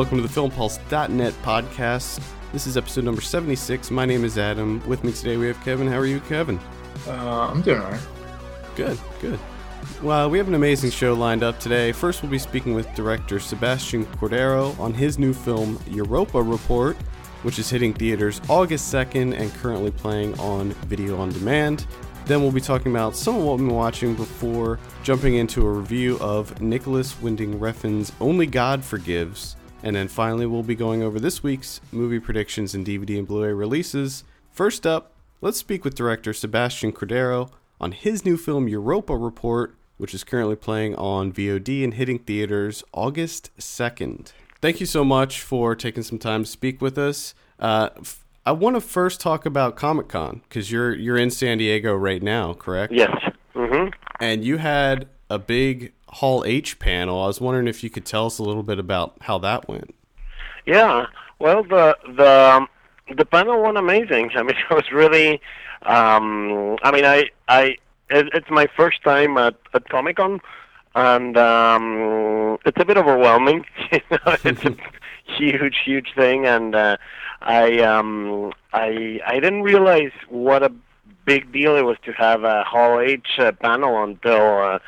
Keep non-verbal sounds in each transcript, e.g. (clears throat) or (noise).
welcome to the FilmPulse.net podcast. This is episode number 76. My name is Adam. With me today we have Kevin. How are you, Kevin? Uh, I'm doing alright. Good, good. Well, we have an amazing show lined up today. First, we'll be speaking with director Sebastian Cordero on his new film, Europa Report, which is hitting theaters August 2nd and currently playing on video on demand. Then we'll be talking about some of what we've been watching before jumping into a review of Nicolas Winding Refn's Only God Forgives. And then finally, we'll be going over this week's movie predictions and DVD and Blu ray releases. First up, let's speak with director Sebastian Cordero on his new film Europa Report, which is currently playing on VOD and hitting theaters August 2nd. Thank you so much for taking some time to speak with us. Uh, I want to first talk about Comic Con because you're you're in San Diego right now, correct? Yes. hmm And you had a big Hall H panel. I was wondering if you could tell us a little bit about how that went. Yeah. Well, the the um, the panel went amazing. I mean, (laughs) it was really. Um, I mean, I I it, it's my first time at at Comic Con, and um, it's a bit overwhelming. (laughs) you know, it's a (laughs) huge, huge thing, and uh, I um I I didn't realize what a big deal it was to have a Hall H uh, panel until. Uh,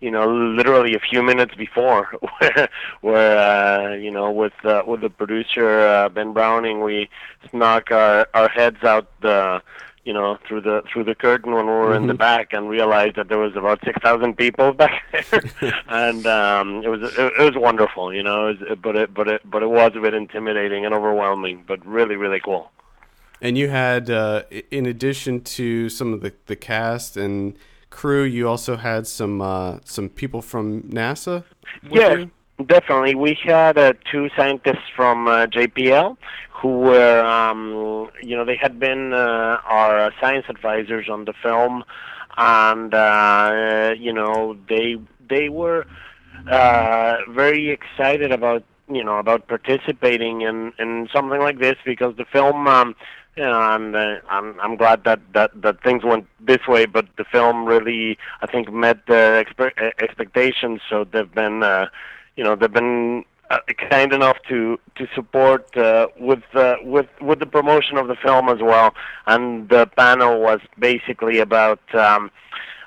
you know, literally a few minutes before, (laughs) where, where uh, you know, with uh, with the producer uh, Ben Browning, we snuck our our heads out the, you know, through the through the curtain when we were in the back, and realized that there was about six thousand people (laughs) back there, (laughs) and um, it was it, it was wonderful, you know, it was, but it but it but it was a bit intimidating and overwhelming, but really really cool. And you had, uh, in addition to some of the, the cast and crew, you also had some uh, some people from NASA. Yes, you? definitely. We had uh, two scientists from uh, JPL who were, um, you know, they had been uh, our science advisors on the film, and uh, you know, they they were uh, very excited about you know about participating in in something like this because the film. Um, you know, and uh, I'm I'm glad that, that that things went this way, but the film really I think met the expe- uh, expectations. So they've been, uh, you know, they've been uh, kind enough to to support uh, with uh, with with the promotion of the film as well. And the panel was basically about, um,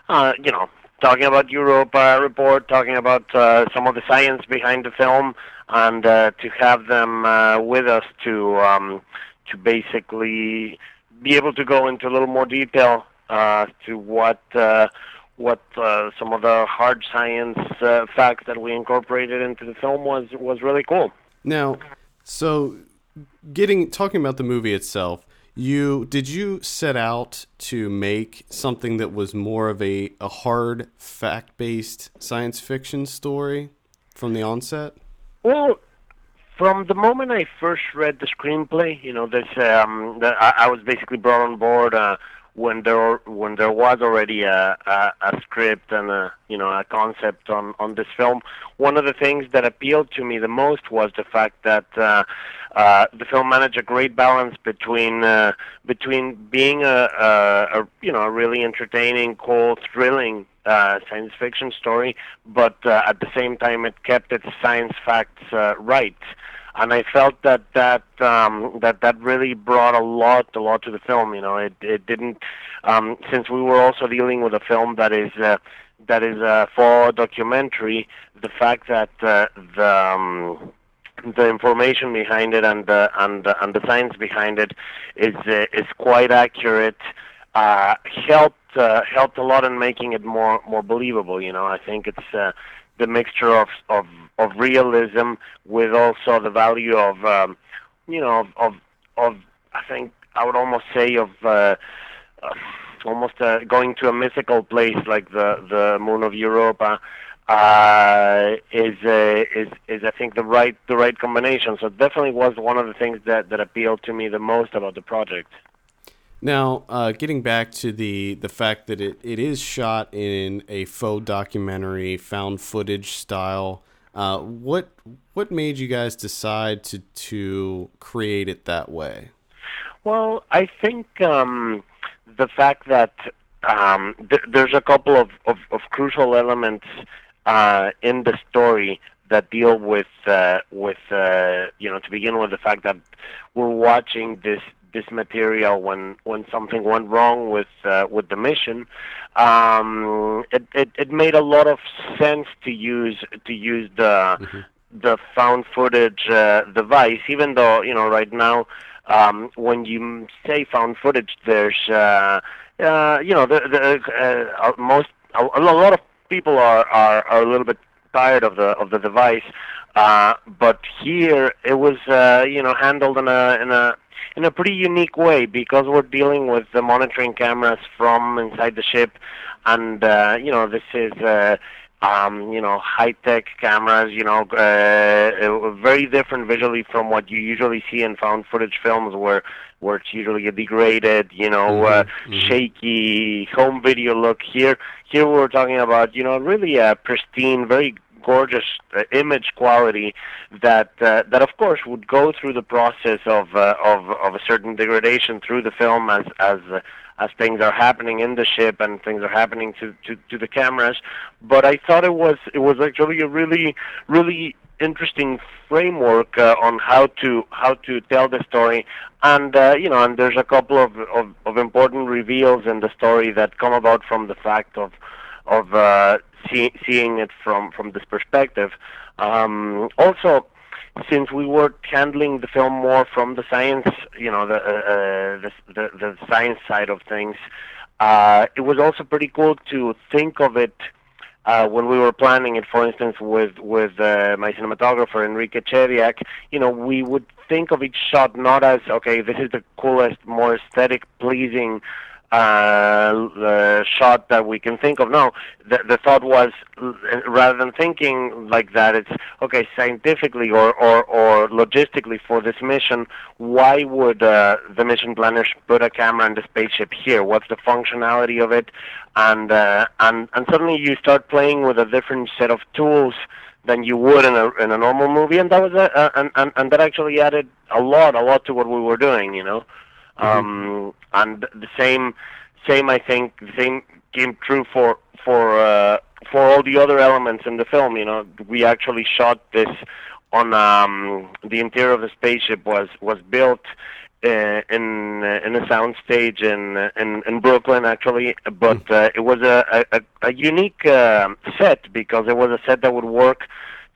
uh, you know, talking about Europa report, talking about uh, some of the science behind the film, and uh, to have them uh, with us to um, to basically be able to go into a little more detail uh, to what uh, what uh, some of the hard science uh, facts that we incorporated into the film was was really cool. Now, so getting talking about the movie itself, you did you set out to make something that was more of a, a hard fact based science fiction story from the onset? Well, from the moment I first read the screenplay, you know, this um, the, I, I was basically brought on board uh, when there when there was already a, a, a script and a you know a concept on on this film. One of the things that appealed to me the most was the fact that uh, uh, the film managed a great balance between uh, between being a, a, a you know a really entertaining, cool, thrilling uh, science fiction story, but uh, at the same time it kept its science facts uh, right. And I felt that that um, that that really brought a lot, a lot to the film. You know, it it didn't um, since we were also dealing with a film that is uh, that is a full documentary. The fact that uh, the um, the information behind it and the and the, and the science behind it is uh, is quite accurate. Uh, helped uh, helped a lot in making it more more believable. You know, I think it's uh, the mixture of of of realism with also the value of um, you know of, of of I think I would almost say of uh, uh, almost uh, going to a mythical place like the the moon of Europa uh, is uh, is is I think the right the right combination. So it definitely was one of the things that that appealed to me the most about the project. Now, uh, getting back to the the fact that it, it is shot in a faux documentary, found footage style. Uh, what what made you guys decide to to create it that way? Well, I think um, the fact that um, th- there's a couple of, of, of crucial elements uh, in the story that deal with uh, with uh, you know to begin with the fact that we're watching this this material when when something went wrong with uh, with the mission. Um, it, it it made a lot of sense to use to use the mm-hmm. the found footage uh, device, even though you know right now um, when you say found footage, there's uh, uh, you know the, the uh, most a, a lot of people are, are are a little bit tired of the of the device. Uh, but here it was uh, you know handled in a in a in a pretty unique way because we're dealing with the monitoring cameras from inside the ship, and uh, you know this is. Uh, um, you know, high-tech cameras, you know, uh, very different visually from what you usually see in found footage films where where it's usually a degraded, you know, mm-hmm, uh, mm-hmm. shaky home video look. Here, here we're talking about, you know, really a pristine, very gorgeous uh, image quality that uh, that of course would go through the process of uh, of of a certain degradation through the film as as uh, as things are happening in the ship and things are happening to, to, to the cameras. But I thought it was it was actually a really really interesting framework uh, on how to how to tell the story and uh, you know and there's a couple of, of, of important reveals in the story that come about from the fact of of uh, see, seeing it from from this perspective um, also since we were handling the film more from the science, you know, the uh, uh, the, the, the science side of things, uh, it was also pretty cool to think of it uh, when we were planning it. For instance, with with uh, my cinematographer Enrique Chediak, you know, we would think of each shot not as okay, this is the coolest, more aesthetic, pleasing uh, shot that we can think of. No, the, the thought was rather than thinking like that, it's okay scientifically or, or, or logistically for this mission. Why would uh, the mission planners put a camera in the spaceship here? What's the functionality of it? And uh, and and suddenly you start playing with a different set of tools than you would in a in a normal movie, and that was a, and, and and that actually added a lot, a lot to what we were doing, you know. Mm-hmm. Um, and the same, same I think, the same came true for for uh, for all the other elements in the film. You know, we actually shot this on um, the interior of the spaceship was was built uh, in uh, in a sound stage in in, in Brooklyn actually, but hmm. uh, it was a a, a unique uh, set because it was a set that would work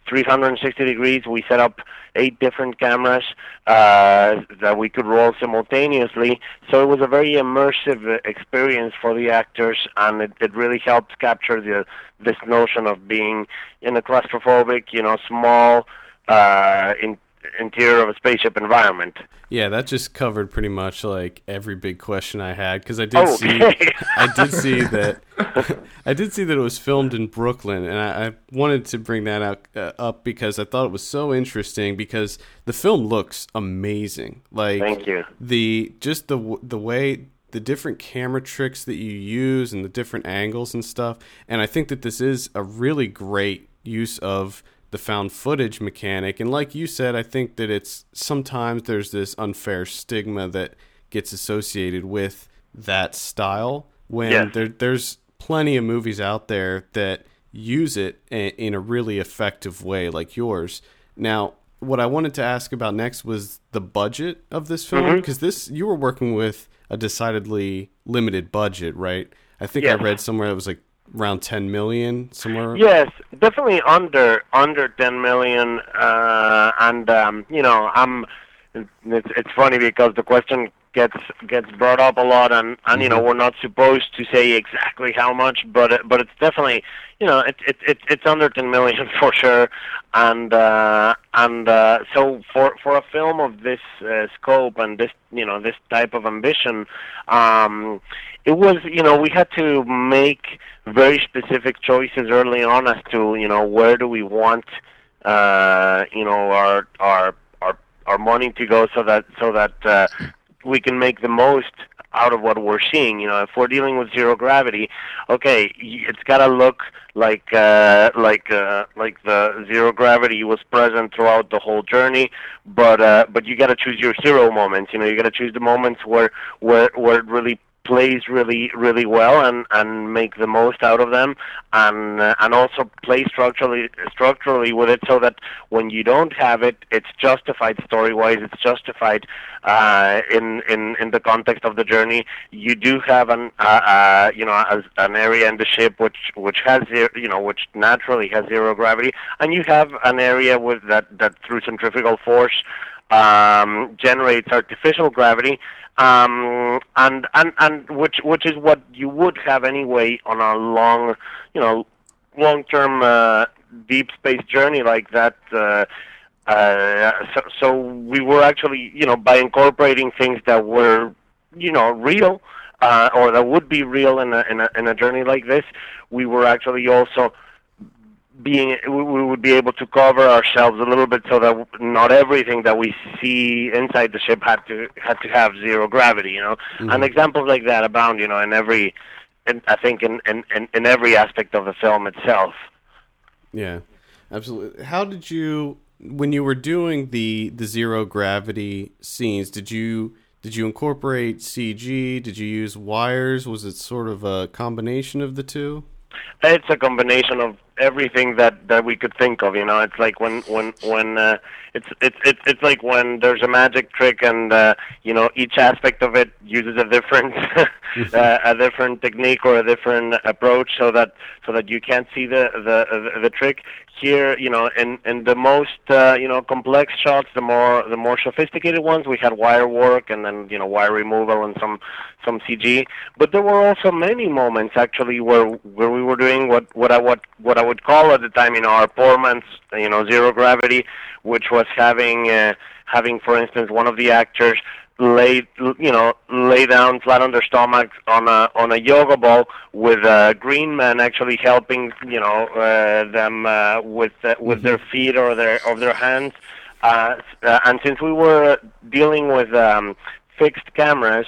360 degrees. We set up eight different cameras uh, that we could roll simultaneously. So it was a very immersive experience for the actors, and it, it really helped capture the this notion of being in a claustrophobic, you know, small, uh, in, interior of a spaceship environment. Yeah, that just covered pretty much like every big question I had because I did oh, see (laughs) I did see that I did see that it was filmed in Brooklyn, and I, I wanted to bring that out uh, up because I thought it was so interesting because the film looks amazing. Like thank you. The just the the way the different camera tricks that you use and the different angles and stuff, and I think that this is a really great use of the found footage mechanic. And like you said, I think that it's sometimes there's this unfair stigma that gets associated with that style when there, there's plenty of movies out there that use it in a really effective way like yours. Now, what I wanted to ask about next was the budget of this film because mm-hmm. this you were working with a decidedly limited budget, right? I think yes. I read somewhere it was like around 10 million somewhere? Yes definitely under under 10 million uh and um you know i'm it's it's funny because the question gets gets brought up a lot and and you know mm-hmm. we're not supposed to say exactly how much but but it's definitely you know it's it, it, it's under 10 million (laughs) for sure and uh and uh so for for a film of this uh, scope and this you know this type of ambition um it was you know we had to make very specific choices early on as to you know where do we want uh, you know our our our our money to go so that so that uh, we can make the most out of what we're seeing. You know, if we're dealing with zero gravity, okay, it's got to look like uh, like uh, like the zero gravity was present throughout the whole journey. But uh, but you got to choose your hero moments. You know, you got to choose the moments where where where it really plays really really well and and make the most out of them. And uh, and also play structurally structurally with it so that when you don't have it it's justified story wise it's justified uh, in in in the context of the journey. You do have an uh, uh, you know as an area in the ship which which has zero, you know which naturally has zero gravity. And you have an area with that that through centrifugal force um, generates artificial gravity, um, and and and which which is what you would have anyway on a long, you know, long-term uh, deep space journey like that. Uh, uh, so, so we were actually, you know, by incorporating things that were, you know, real, uh, or that would be real in a, in a in a journey like this, we were actually also being we would be able to cover ourselves a little bit so that not everything that we see inside the ship had to had to have zero gravity you know? Mm-hmm. and examples like that abound you know in every in, i think in, in in every aspect of the film itself. Yeah absolutely. How did you when you were doing the the zero gravity scenes did you did you incorporate cg did you use wires? Was it sort of a combination of the two? It's a combination of everything that that we could think of. You know, it's like when when when uh, it's it's it's it's like when there's a magic trick and uh, you know each aspect of it uses a different (laughs) uh, a different technique or a different approach, so that so that you can't see the the the, the trick. Here, you know, in in the most uh, you know complex shots, the more the more sophisticated ones, we had wire work and then you know wire removal and some some CG. But there were also many moments actually where where we were doing what what I what what I would call at the time, you know, our poor man's you know zero gravity, which was having uh, having for instance one of the actors lay you know lay down flat on their stomach on a on a yoga ball with a green man actually helping you know uh, them uh, with uh, with mm-hmm. their feet or their or their hands uh, uh, and since we were dealing with um, fixed cameras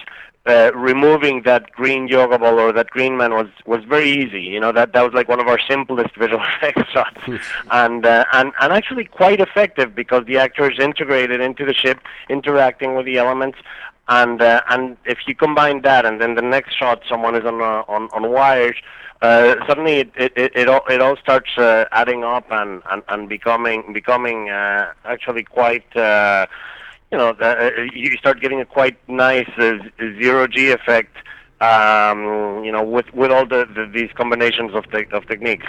uh, removing that green yoga ball or that green man was was very easy. You know that that was like one of our simplest (laughs) visual effects shots, hmm. and uh, and and actually quite effective because the actors integrated into the ship, interacting with the elements. And uh, and if you combine that, and then the next shot, someone is on uh, on on wires, uh, suddenly it, it, it, it, all, it all starts uh, adding up and, and, and becoming becoming uh, actually quite uh, you know, uh, you start getting a quite nice uh, zero G effect. Um, you know, with with all the, the these combinations of te- of techniques.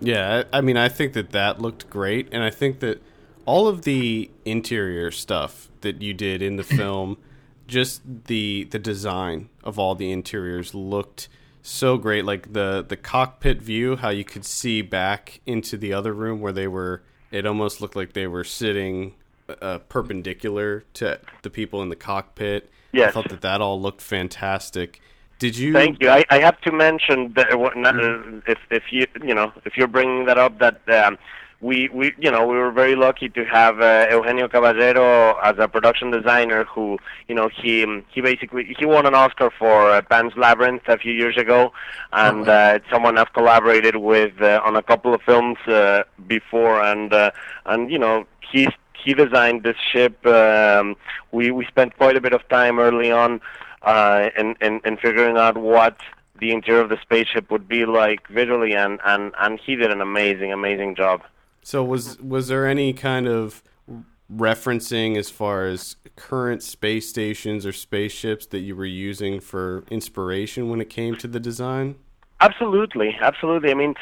Yeah, I, I mean, I think that that looked great, and I think that all of the interior stuff that you did in the (laughs) film, just the the design of all the interiors looked so great. Like the the cockpit view, how you could see back into the other room where they were. It almost looked like they were sitting uh, perpendicular to the people in the cockpit. Yes. I thought that that all looked fantastic. Did you? Thank you. I, I have to mention that uh, if if you you know if you're bringing that up that um, we we you know we were very lucky to have uh, Eugenio Caballero as a production designer who you know he he basically he won an Oscar for uh, Pan's Labyrinth a few years ago, and oh, uh, it's someone I've collaborated with uh, on a couple of films uh, before, and uh, and you know he's he designed this ship. Um, we we spent quite a bit of time early on uh, in, in in figuring out what the interior of the spaceship would be like visually, and and and he did an amazing amazing job. So was was there any kind of referencing as far as current space stations or spaceships that you were using for inspiration when it came to the design? Absolutely, absolutely. I mean,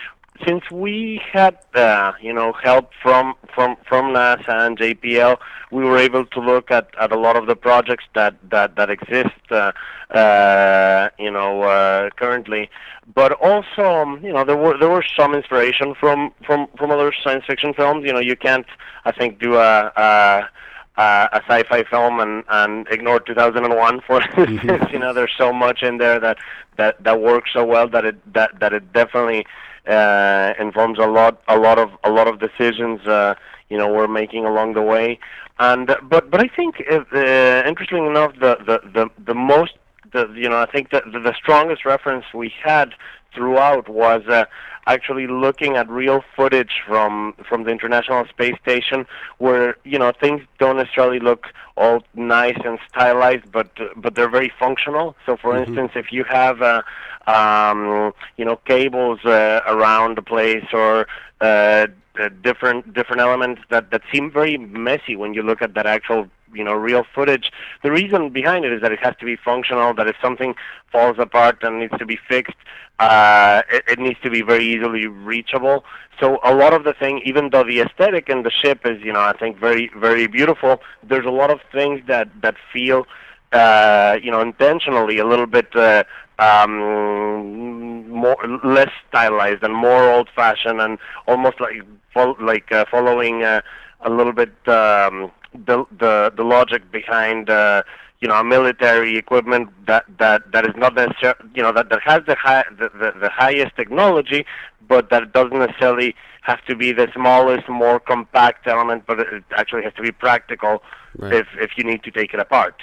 since we had uh, you know help from from from NASA and JPL, we were able to look at, at a lot of the projects that that that exist uh, uh, you know uh, currently. But also, um, you know, there were there were some inspiration from from from other science fiction films. You know, you can't I think do a. a uh, a sci-fi film and and ignore 2001 for instance (laughs) mm-hmm. you know there's so much in there that that that works so well that it that that it definitely uh, informs a lot a lot of a lot of decisions uh, you know we're making along the way. And but but I think if, uh, interestingly enough the, the the the most the you know I think that the, the strongest reference we had throughout was uh, actually looking at real footage from from the International Space Station, where you know things don't necessarily look all nice and stylized, but but they're very functional. So, for Mhm. instance, if you have uh, um, you know cables uh, around the place or uh, uh, different different elements that that seem very messy when you look at that actual you know real footage. The reason behind it is that it has to be functional. That if something falls apart and needs to be fixed, uh, it, it needs to be very easily reachable. So a lot of the thing, even though the aesthetic in the ship is you know I think very very beautiful, there's a lot of things that that feel uh, you know intentionally a little bit. Uh, um, more less stylized and more old-fashioned and almost like fol- like uh, following uh, a little bit um, the the the logic behind uh, you know military equipment that that that is not necessarily you know that that has the high the, the, the highest technology, but that doesn't necessarily have to be the smallest, more compact element, but it actually has to be practical Right. if if you need to take it apart.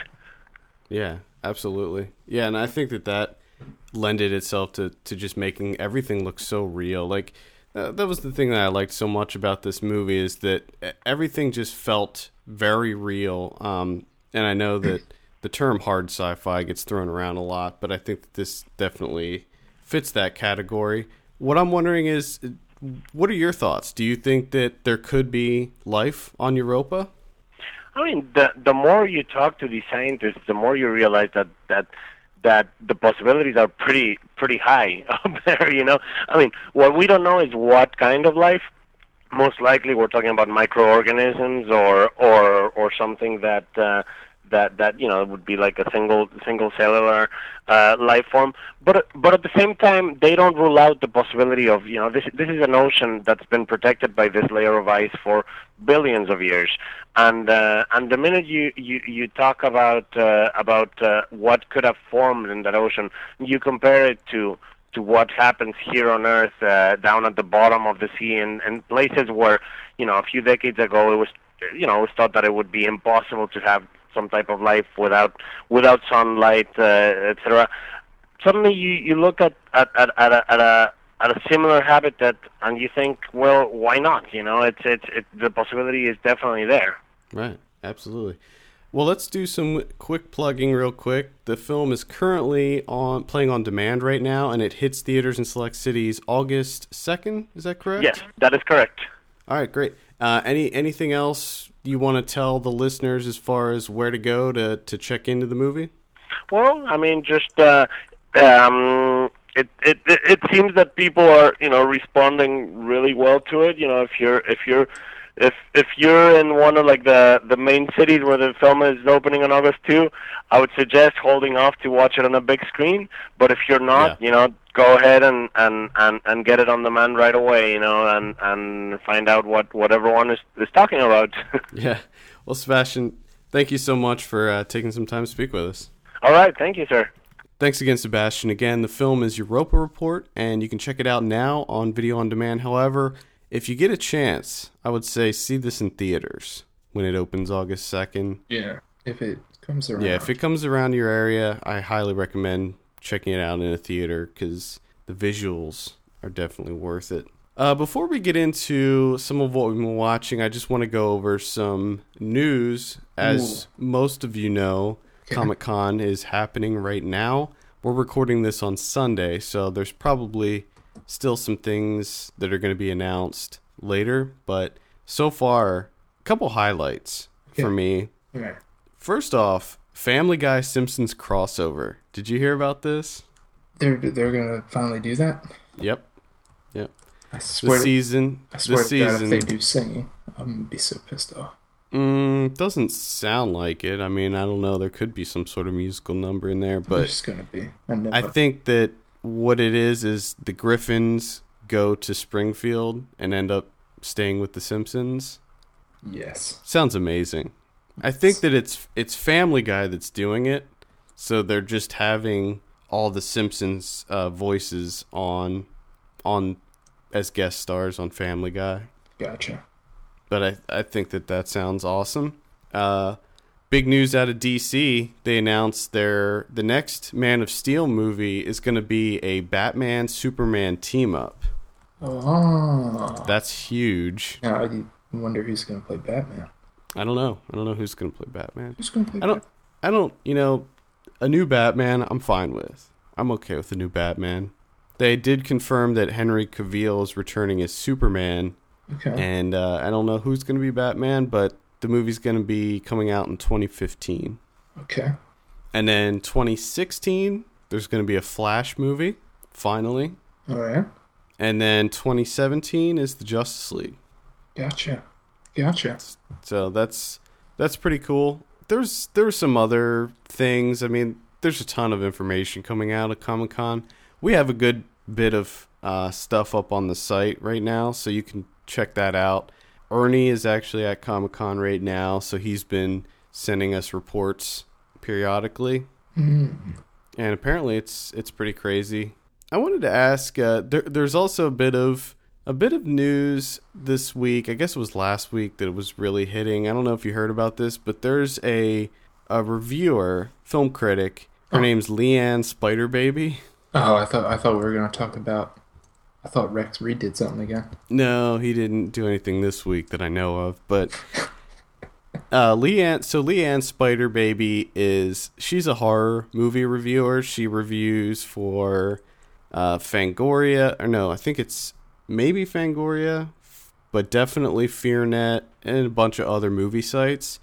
Yeah, absolutely. Yeah, and I think that that lended itself to, to just making everything look so real. Like uh, that was the thing that I liked so much about this movie is that everything just felt very real. Um, and I know that the term hard sci-fi gets thrown around a lot, but I think that this definitely fits that category. What I'm wondering is, what are your thoughts? Do you think that there could be life on Europa? I mean, the the more you talk to these scientists, the more you realize that that that the possibilities are pretty pretty high (laughs) up there. You know, I mean, what we don't know is what kind of life. Most likely, we're talking about microorganisms or or or something that. Uh, that that you know would be like a single single cellular uh, life form, but but at the same time they don't rule out the possibility of you know this this is an ocean that's been protected by this layer of ice for billions of years, and uh, and the minute you you you talk about uh, about uh, what could have formed in that ocean, you compare it to to what happens here on Earth uh, down at the bottom of the sea and, and places where you know a few decades ago it was you know it was thought that it would be impossible to have some type of life without without sunlight, uh, etc. Suddenly, you you look at at at, at, a, at a at a similar habitat, and you think, well, why not? You know, it's it's it, the possibility is definitely there. Right, absolutely. Well, let's do some quick plugging real quick. The film is currently on playing on demand right now, and it hits theaters in select cities August second. Is that correct? Yes, that is correct. All right, great. Uh, any anything else you want to tell the listeners as far as where to go to to check into the movie? Well, I mean, just uh, um, it, it it it seems that people are you know responding really well to it. You know, if you're if you're if if you're in one of like the the main cities where the film is opening on August two, I would suggest holding off to watch it on a big screen. But if you're not, Yeah. you know, go ahead and, and, and, and get it on demand right away. You know, and and find out what what everyone is is talking about. (laughs) Yeah. Well, Sebastian, thank you so much for uh, taking some time to speak with us. All right, thank you, sir. Thanks again, Sebastian. Again, the film is Europa Report, and you can check it out now on video on demand. However, if you get a chance, I would say see this in theaters when it opens August 2nd. Yeah, if it comes around. Yeah, if it comes around your area, I highly recommend checking it out in a theater because the visuals are definitely worth it. Uh, before we get into some of what we've been watching, I just want to go over some news. As most of you know, Okay. Comic Con is happening right now. We're recording this on Sunday, so there's probably still some things that are going to be announced later. But so far, a couple highlights Yeah. for me. Okay. First off, Family Guy Simpsons crossover. Did you hear about this? They're they're gonna finally do that. Yep. Yep. I The swear. to, season. I swear The to God, if season. they do singing, I'm gonna be so pissed off. Mm, doesn't sound like it. I mean, I don't know. There could be some sort of musical number in there, but just gonna be. I. I think that what it is is the Griffins go to Springfield and end up staying with the Simpsons. yes. Sounds amazing. I think that it's it's Family Guy that's doing it, so they're just having all the Simpsons uh, voices on on as guest stars on Family Guy. Gotcha. But I I think that that sounds awesome. Uh, big news out of DC. They announced their the next Man of Steel movie is going to be a Batman Superman team up. Oh. That's huge. Now I wonder who's gonna play Batman. I don't know. I don't know who's going to play Batman. Who's gonna play I don't. I don't. You know, a new Batman. I'm fine with. I'm okay with the new Batman. They did confirm that Henry Cavill is returning as Superman, Okay. and uh, I don't know who's going to be Batman, but the movie's going to be coming out in 2015. Okay. And then 2016, there's going to be a Flash movie, finally. All right. And then 2017 is the Justice League. Gotcha. Gotcha. So that's that's pretty cool. There's there's some other things. I mean, there's a ton of information coming out of Comic Con. We have a good bit of uh, stuff up on the site right now, so you can check that out. Ernie is actually at Comic Con right now, so he's been sending us reports periodically, Mm. and apparently it's it's pretty crazy. I wanted to ask. Uh, there, there's also a bit of a bit of news this week. I guess it was last week that it was really hitting. I don't know if you heard about this, but there's a a reviewer, film critic. Her Oh. name's Lianne Spiderbaby. Oh, I thought I thought we were gonna talk about. I thought Rex Reed did something again. No, he didn't do anything this week that I know of. But uh, Lianne, so Lianne Spiderbaby is she's a horror movie reviewer. She reviews for uh, Fangoria, or no, I think it's maybe Fangoria, but definitely FearNet and a bunch of other movie sites.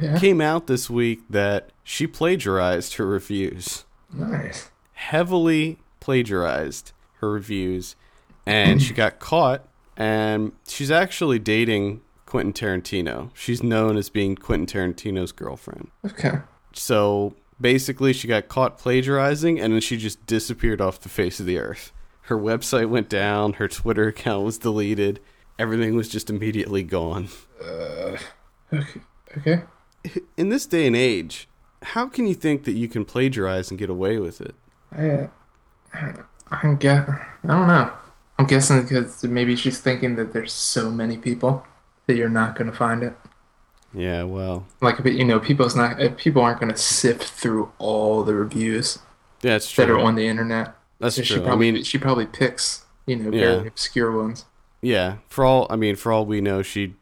Yeah. Came out this week that she plagiarized her reviews Nice. heavily plagiarized her reviews and (clears throat) she got caught and she's actually dating Quentin Tarantino. She's known as being Quentin Tarantino's girlfriend. Okay. So basically she got caught plagiarizing and then she just disappeared off the face of the earth. Her website went down, her Twitter account was deleted, everything was just immediately gone. Uh. Okay. Okay. In this day and age, how can you think that you can plagiarize and get away with it? I. Uh, I'm get. I don't know. I'm guessing because maybe she's thinking that there's so many people that you're not gonna find it. Yeah, well, Like, you know, people's not. People aren't gonna sift through all the reviews yeah, it's true. that are on the internet. That's So true. she I probably mean, she probably picks you know Yeah. very obscure ones. Yeah, for all I mean, for all we know, she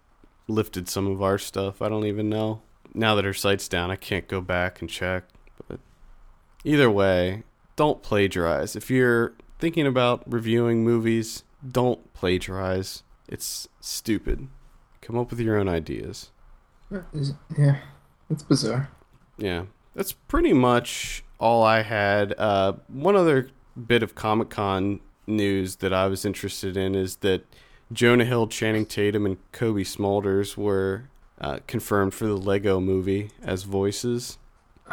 lifted some of our stuff. I don't even know. Now that her site's down, I can't go back and check. But either way, don't plagiarize. If you're thinking about reviewing movies, don't plagiarize. It's stupid. Come up with your own ideas. Yeah, it's bizarre. Yeah, that's pretty much all I had. Uh, one other bit of Comic Con news that I was interested in is that Jonah Hill, Channing Tatum, and Cobie Smulders were uh, confirmed for the Lego movie as voices.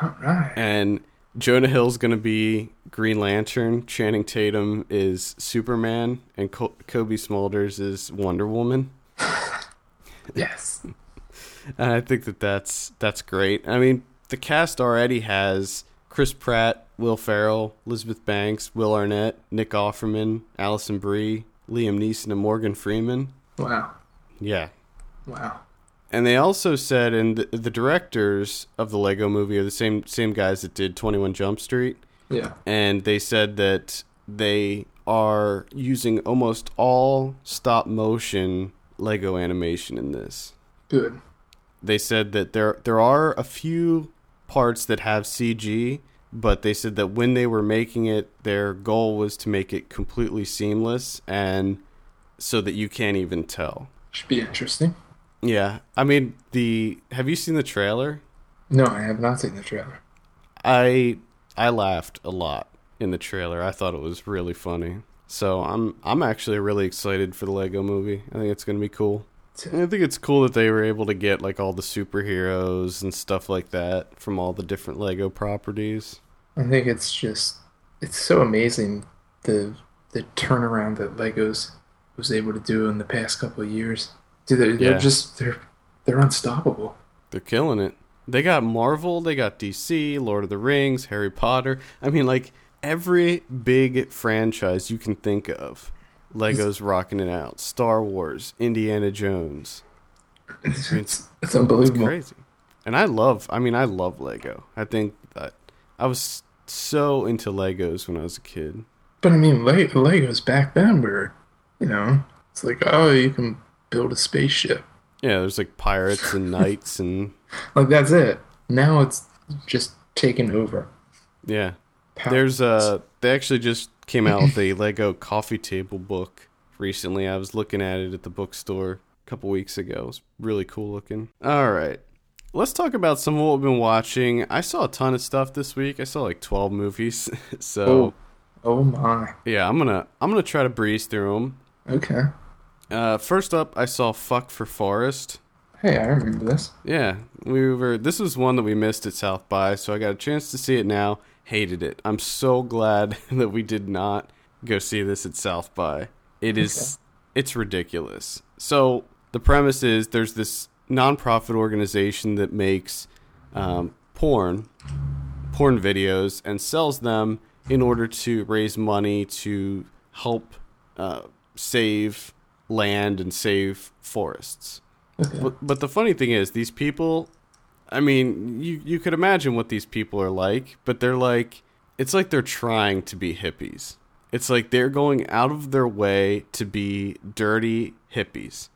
All right. And Jonah Hill's going to be Green Lantern, Channing Tatum is Superman, and Co- Cobie Smulders is Wonder Woman. (laughs) Yes. And I think that that's that's great. I mean, the cast already has Chris Pratt, Will Ferrell, Elizabeth Banks, Will Arnett, Nick Offerman, Alison Brie, Liam Neeson, and Morgan Freeman. Wow. Yeah. Wow. And they also said, and the, the directors of the Lego Movie are the same same guys that did Twenty One Jump Street, Yeah. and they said that they are using almost all stop motion Lego animation in this. Good. they said that there there are a few parts that have CG, but they said that when they were making it, their goal was to make it completely seamless and so that you can't even tell. Should be interesting. Yeah, I mean the have you seen the trailer? No, I have not seen the trailer. I I laughed a lot in the trailer. I thought it was really funny. So I'm I'm actually really excited for the Lego movie. I think it's going to be cool. And I think it's cool that they were able to get like all the superheroes and stuff like that from all the different Lego properties. I think it's just it's so amazing the the turnaround that Legos was able to do in the past couple of years. Dude, they're, Yeah. they're just they're they're unstoppable. They're killing it. They got Marvel, they got DC, Lord of the Rings, Harry Potter. I mean like every big franchise you can think of. Lego's rocking it out. Star Wars, Indiana Jones. It's, it's, it's unbelievable. Crazy. And I love, I mean, I love Lego. I think that I was so into Legos when I was a kid. But I mean, Le- Legos back then were, you know, it's like, oh, you can build a spaceship. Yeah, there's like pirates and (laughs) knights and Like that's it. Now it's just taken over. yeah. Power- There's uh they actually just came out with a (laughs) Lego coffee table book recently. I was looking at it at the bookstore a couple weeks ago. It was really cool looking. All right. Let's talk about some of what we've been watching. I saw a ton of stuff this week. I saw like 12 movies. (laughs) so, Oh, oh my. yeah, I'm going to I'm going to try to breeze through them. Okay. Uh first up, I saw Fuck for Forest. Hey, I remember this. Yeah, we were. This was one that we missed at South by, so I got a chance to see it now. Hated it. I'm so glad (laughs) that we did not go see this at South by. It is, it's ridiculous. So the premise is there's this nonprofit organization that makes um, porn, porn videos, and sells them in order to raise money to help uh, save land and save forests. Okay. But, but the funny thing is, these people, I mean, you, you could imagine what these people are like, but they're like, it's like they're trying to be hippies. It's like they're going out of their way to be dirty hippies.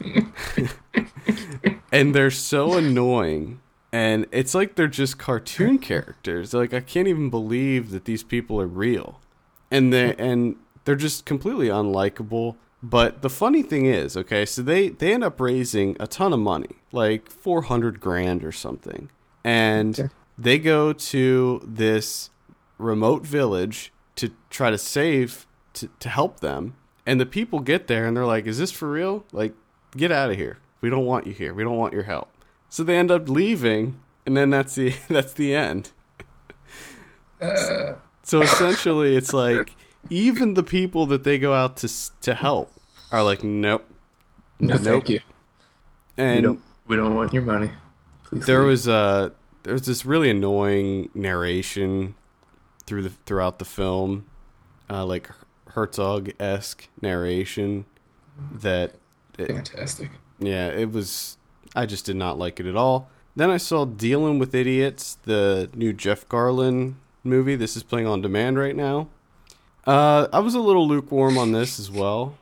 (laughs) and they're so annoying. And it's like they're just cartoon characters. Like I can't even believe that these people are real. And they and they're just completely unlikable. But the funny thing is, okay, so they they end up raising a ton of money, like 400 grand or something. And Okay. they go to this remote village to try to save to, to help them. And the people get there and they're like, "Is this for real? Like get out of here. We don't want you here. We don't want your help." So they end up leaving, and then that's the (laughs) that's the end. Uh. so essentially, it's like even the people that they go out to to help are like, "Nope." No, Nope. thank you. We And don't. We don't want your money. Please. there leave. was uh there was this really annoying narration through the throughout the film, uh, like Herzog esque narration that it, fantastic. Yeah, it was. I just did not like it at all. Then I saw Dealing with Idiots, the new Jeff Garlin movie. This is playing on demand right now. Uh, I was a little lukewarm on this as well.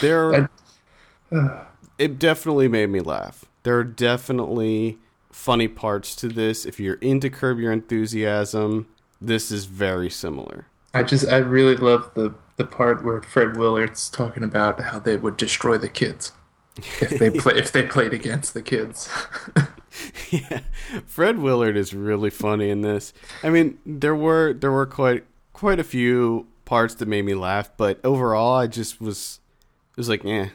There, (sighs) it definitely made me laugh. There are definitely funny parts to this. If you're into Curb Your Enthusiasm, this is very similar. I just I really love the the part where Fred Willard's talking about how they would destroy the kids if they play if they played against the kids. (laughs) yeah, Fred Willard is really funny in this. I mean, there were there were quite quite a few parts that made me laugh, but overall, I just was it was like, yeah,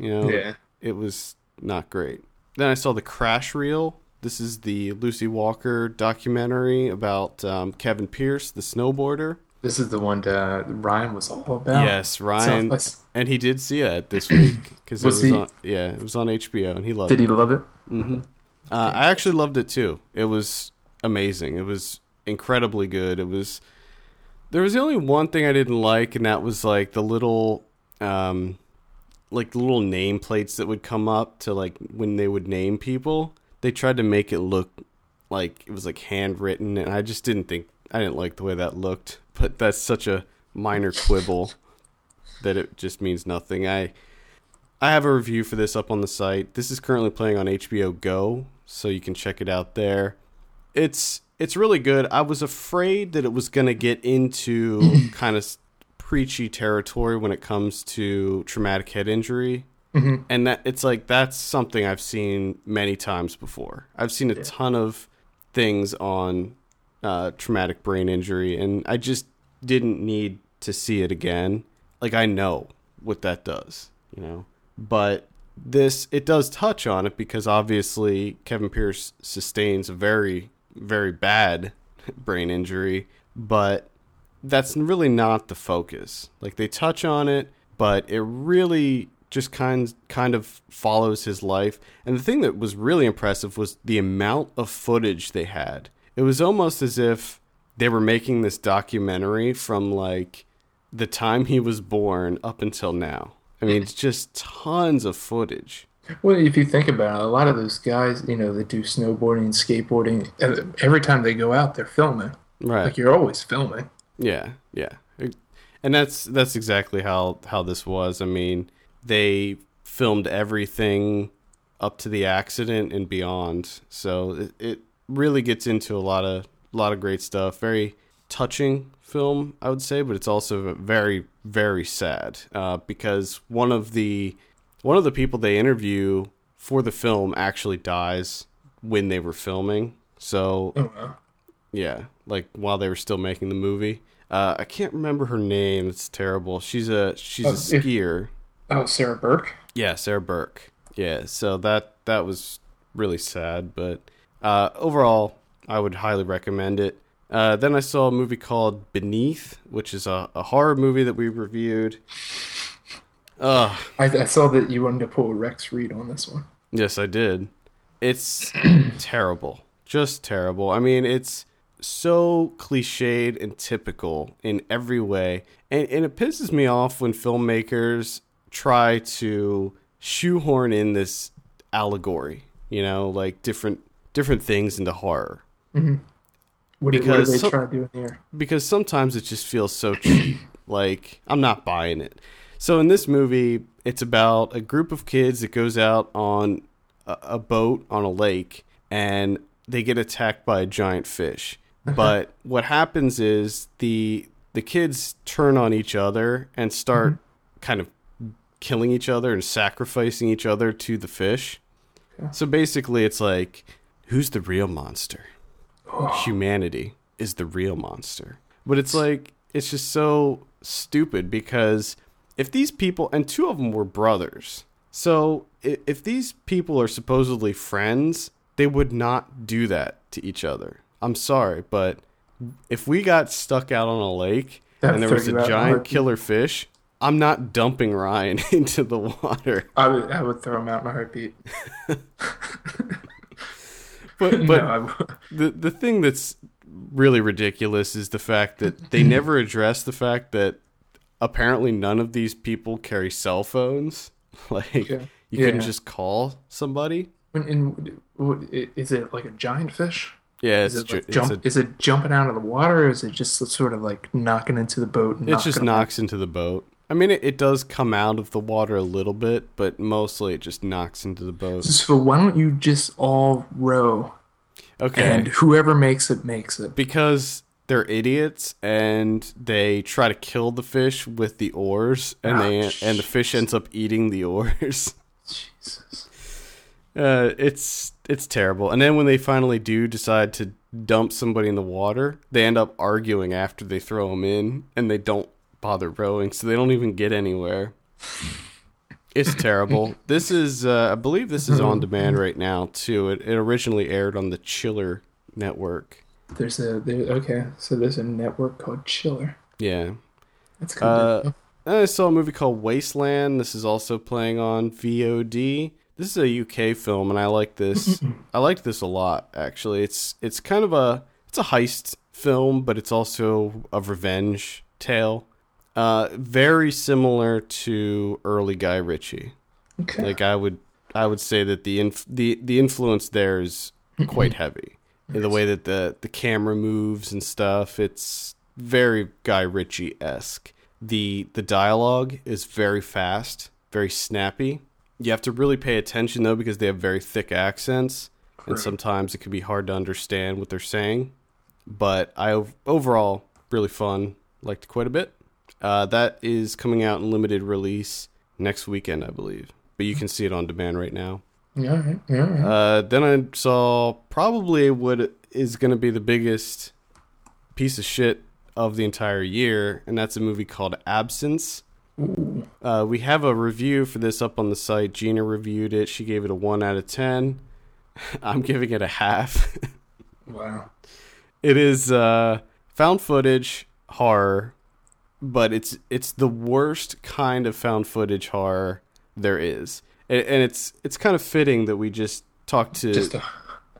you know, Yeah. it was not great. Then I saw the Crash Reel. This is the Lucy Walker documentary about um, Kevin Pearce, the snowboarder. This is the one that Ryan was all about. Yes, Ryan, and he did see it this week because it Was he- on. Yeah, it was on HBO, and he loved Did it. Did he love it? Uh, I actually loved it too. It was amazing. It was incredibly good. It was. There was the only one thing I didn't like, and that was like the little, um, like the little nameplates that would come up to like when they would name people. They tried to make it look like it was like handwritten, and I just didn't think I didn't like the way that looked. But that's such a minor quibble that it just means nothing. I I have a review for this up on the site. This is currently playing on HBO Go, so you can check it out there. It's it's really good. I was afraid that it was going to get into (clears throat) kind of preachy territory when it comes to traumatic head injury. Mhm. And that it's like that's something I've seen many times before. I've seen a ton of things on uh, traumatic brain injury, and I just didn't need to see it again. Like I know what that does, you know. But this it does touch on it because obviously Kevin Pearce sustains a very very bad (laughs) brain injury, but that's really not the focus. Like they touch on it, but it really just kind kind of follows his life. And the thing that was really impressive was the amount of footage they had. It was almost as if they were making this documentary from like the time he was born up until now. I mean, it's just tons of footage. Well, if you think about it, a lot of those guys, you know, that do snowboarding, skateboarding, uh, every time they go out, they're filming. Right. Like you're always filming. Yeah, yeah, and that's that's exactly how how this was. I mean, they filmed everything up to the accident and beyond, so it, it really gets into a lot of a lot of great stuff. Very touching film, I would say, but it's also very very sad uh, because one of the one of the people they interview for the film actually dies when they were filming. So Oh, wow. yeah, like while they were still making the movie. Uh, I can't remember her name. It's terrible. She's a she's Oh, a if- skier. Oh, Sarah Burke. Yeah, Sarah Burke. Yeah, so that that was really sad, but uh, overall, I would highly recommend it. Uh, then I saw a movie called Beneath, which is a, a horror movie that we reviewed. Uh, I, I saw that you wanted to pull Rex Reed on this one. Yes, I did. It's (clears throat) terrible. Just terrible. I mean, it's so cliched and typical in every way. And, and it pisses me off when filmmakers try to shoehorn in this allegory, you know, like different different things into horror. What, do- what do Because they some- try to do in here? because sometimes it just feels so cheap. (clears throat) like I'm not buying it. So in this movie, it's about a group of kids that goes out on a, boat on a lake and they get attacked by a giant fish. But what happens is the the kids turn on each other and start mm-hmm. kind of killing each other and sacrificing each other to the fish. So basically it's like who's the real monster? Oh. humanity is the real monster. But it's like it's just so stupid because if these people and two of them were brothers. So i- if these people are supposedly friends, they would not do that to each other. I'm sorry, but if we got stuck out on a lake That'd and there was a out in a giant killer fish, I'm not dumping Ryan (laughs) into the water. I would, I would throw him out in a heartbeat. (laughs) But (laughs) but no, the the thing that's really ridiculous is the fact that they (clears throat) never address the fact that apparently none of these people carry cell phones. (laughs) Like Yeah. you couldn't just call somebody. And, and is it like a giant fish? Yeah, Is it's it, like jump, a, is it jumping out of the water, or is it just sort of like knocking into the boat? And it just knocks into the boat. I mean, it, it does come out of the water a little bit, but mostly it just knocks into the boat. So why don't you just all row, Okay, and whoever makes it makes it? because they're idiots and they try to kill the fish with the oars, and Oh, they and the fish ends up eating the oars. Jesus. (laughs) Uh, it's it's terrible. And then when they finally do decide to dump somebody in the water, they end up arguing after they throw them in, and they don't bother rowing, so they don't even get anywhere. It's terrible. (laughs) This is, uh, I believe, this is on (laughs) demand right now too. It, it originally aired on the Chiller network. There's a there, okay. So there's a network called Chiller. Yeah. That's cool. Uh, I saw a movie called Wasteland. This is also playing on VOD. This is a UK film, and I like this. (clears throat) I liked this a lot. Actually, it's it's kind of a it's a heist film, but it's also a revenge tale. Uh, very similar to early Guy Ritchie. okay. Like I would I would say that the inf- the the influence there is quite (clears throat) heavy. In the way that the the camera moves and stuff, it's very Guy Ritchie esque. The the dialogue is very fast, very snappy. You have to really pay attention though because they have very thick accents, and sometimes it can be hard to understand what they're saying. But I overall really fun, liked it quite a bit. Uh, that is coming out in limited release next weekend, I believe. But you can see it on demand right now. Yeah, right, yeah, right. Uh, then I saw probably what is going to be the biggest piece of shit of the entire year, and that's a movie called Absence. Uh, we have a review for this up on the site. Gina reviewed it. She gave it a 1 out of 10. (laughs) I'm giving it a half. (laughs) wow. It is uh, found footage horror, but it's it's the worst kind of found footage horror there is, and, and it's it's kind of fitting that we just talked to Just a,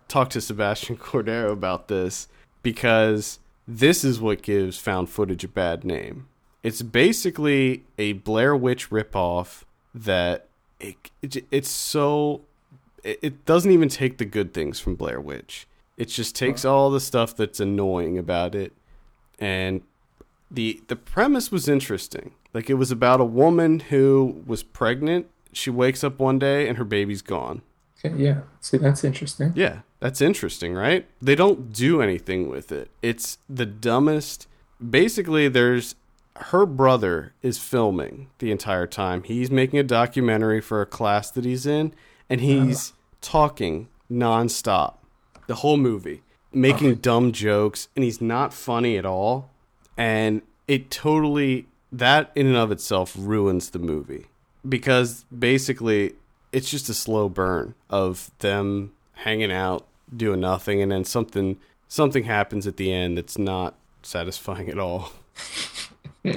talk to Sebastian (laughs) Cordero about this because this is what gives found footage a bad name. It's basically a Blair Witch ripoff that it, it it's so it, it doesn't even take the good things from Blair Witch. It just takes all the stuff that's annoying about it, and the the premise was interesting. Like it was about a woman who was pregnant. She wakes up one day and her baby's gone. Okay, yeah. See, that's interesting. Yeah, that's interesting, right? They don't do anything with it. It's the dumbest. Basically, there's her brother is filming the entire time. He's making a documentary for a class that he's in, and uh-huh. he's talking nonstop the whole movie, making uh-huh. dumb jokes, and he's not funny at all. And it totally that in and of itself ruins the movie because basically it's just a slow burn of them hanging out doing nothing and then something something happens at the end that's not satisfying at all. (laughs)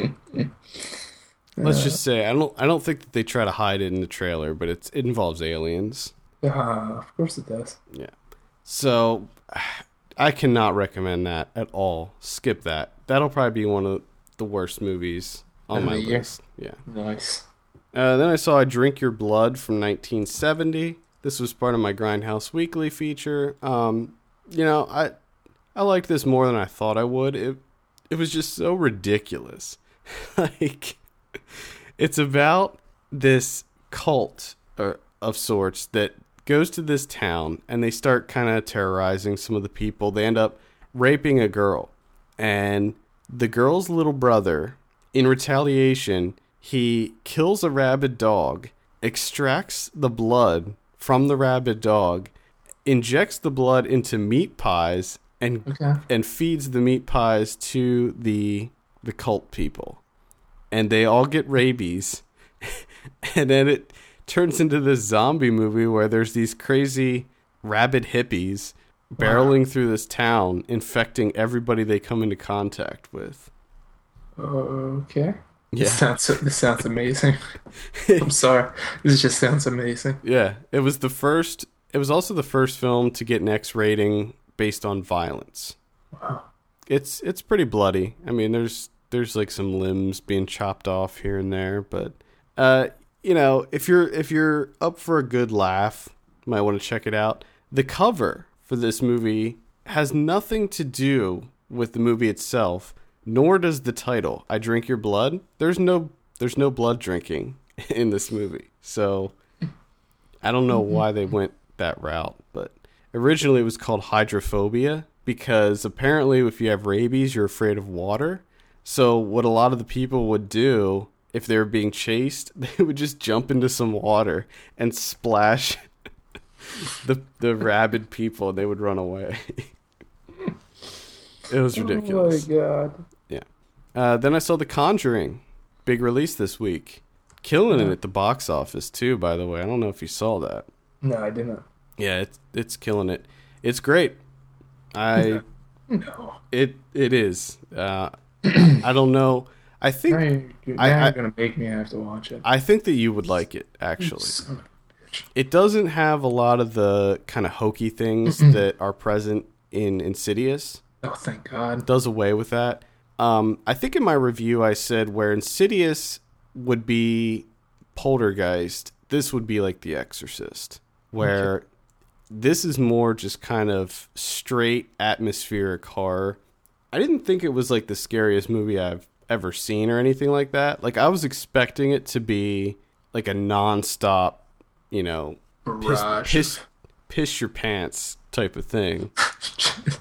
Let's just say i don't i don't think that they try to hide it in the trailer but it's it involves aliens. Uh, of course it does. yeah. So (sighs) i cannot recommend that at all. Skip that. That'll probably be one of the worst movies on my list. Yeah. Nice. Uh, then I saw I Drink Your Blood from 1970. This was part of my Grindhouse Weekly feature. Um, you know, I I liked this more than I thought I would. It it was just so ridiculous. (laughs) like it's about this cult uh, of sorts that goes to this town and they start kind of terrorizing some of the people. They end up raping a girl and the girl's little brother in retaliation he kills a rabid dog extracts the blood from the rabid dog injects the blood into meat pies and Okay. and feeds the meat pies to the the cult people and they all get rabies (laughs) and then it turns into this zombie movie where there's these crazy rabid hippies barreling through this town infecting everybody they come into contact with oh, Okay. Yeah. This sounds this sounds amazing. (laughs) I'm sorry. This just sounds amazing. Yeah, it was the first. It was also the first film to get an X rating based on violence. Wow. It's it's pretty bloody. I mean, there's there's like some limbs being chopped off here and there, but uh, you know, if you're if you're up for a good laugh, you might want to check it out. The cover for this movie has nothing to do with the movie itself, nor does the title. I drink your blood. There's no there's no blood drinking (laughs) in this movie. So I don't know why they went that route, but originally it was called hydrophobia because apparently if you have rabies, you're afraid of water. So what a lot of the people would do if they were being chased, (laughs) they would just jump into some water and splash (laughs) the the rabid people and they would run away. it was ridiculous. Oh my god. Uh, then I saw The Conjuring, big release this week. Killing it at the box office too, by the way. I don't know if you saw that. No, I didn't. Yeah, it's it's killing it. It's great. I No. it it is. Uh, (clears throat) I don't know. I Now think you're, you're, I- now gonna make me have to watch it. I think that you would like it actually. Son of a bitch. It doesn't have a lot of the kind of hokey things that are present in Insidious. Oh, thank God. It does away with that. Um, I think in my review I said where Insidious would be Poltergeist, this would be like The Exorcist, where this is more just kind of straight atmospheric horror. I didn't think it was like the scariest movie I've ever seen or anything like that. Like I was expecting it to be like a nonstop, you know, piss, piss, piss your pants type of thing. (laughs)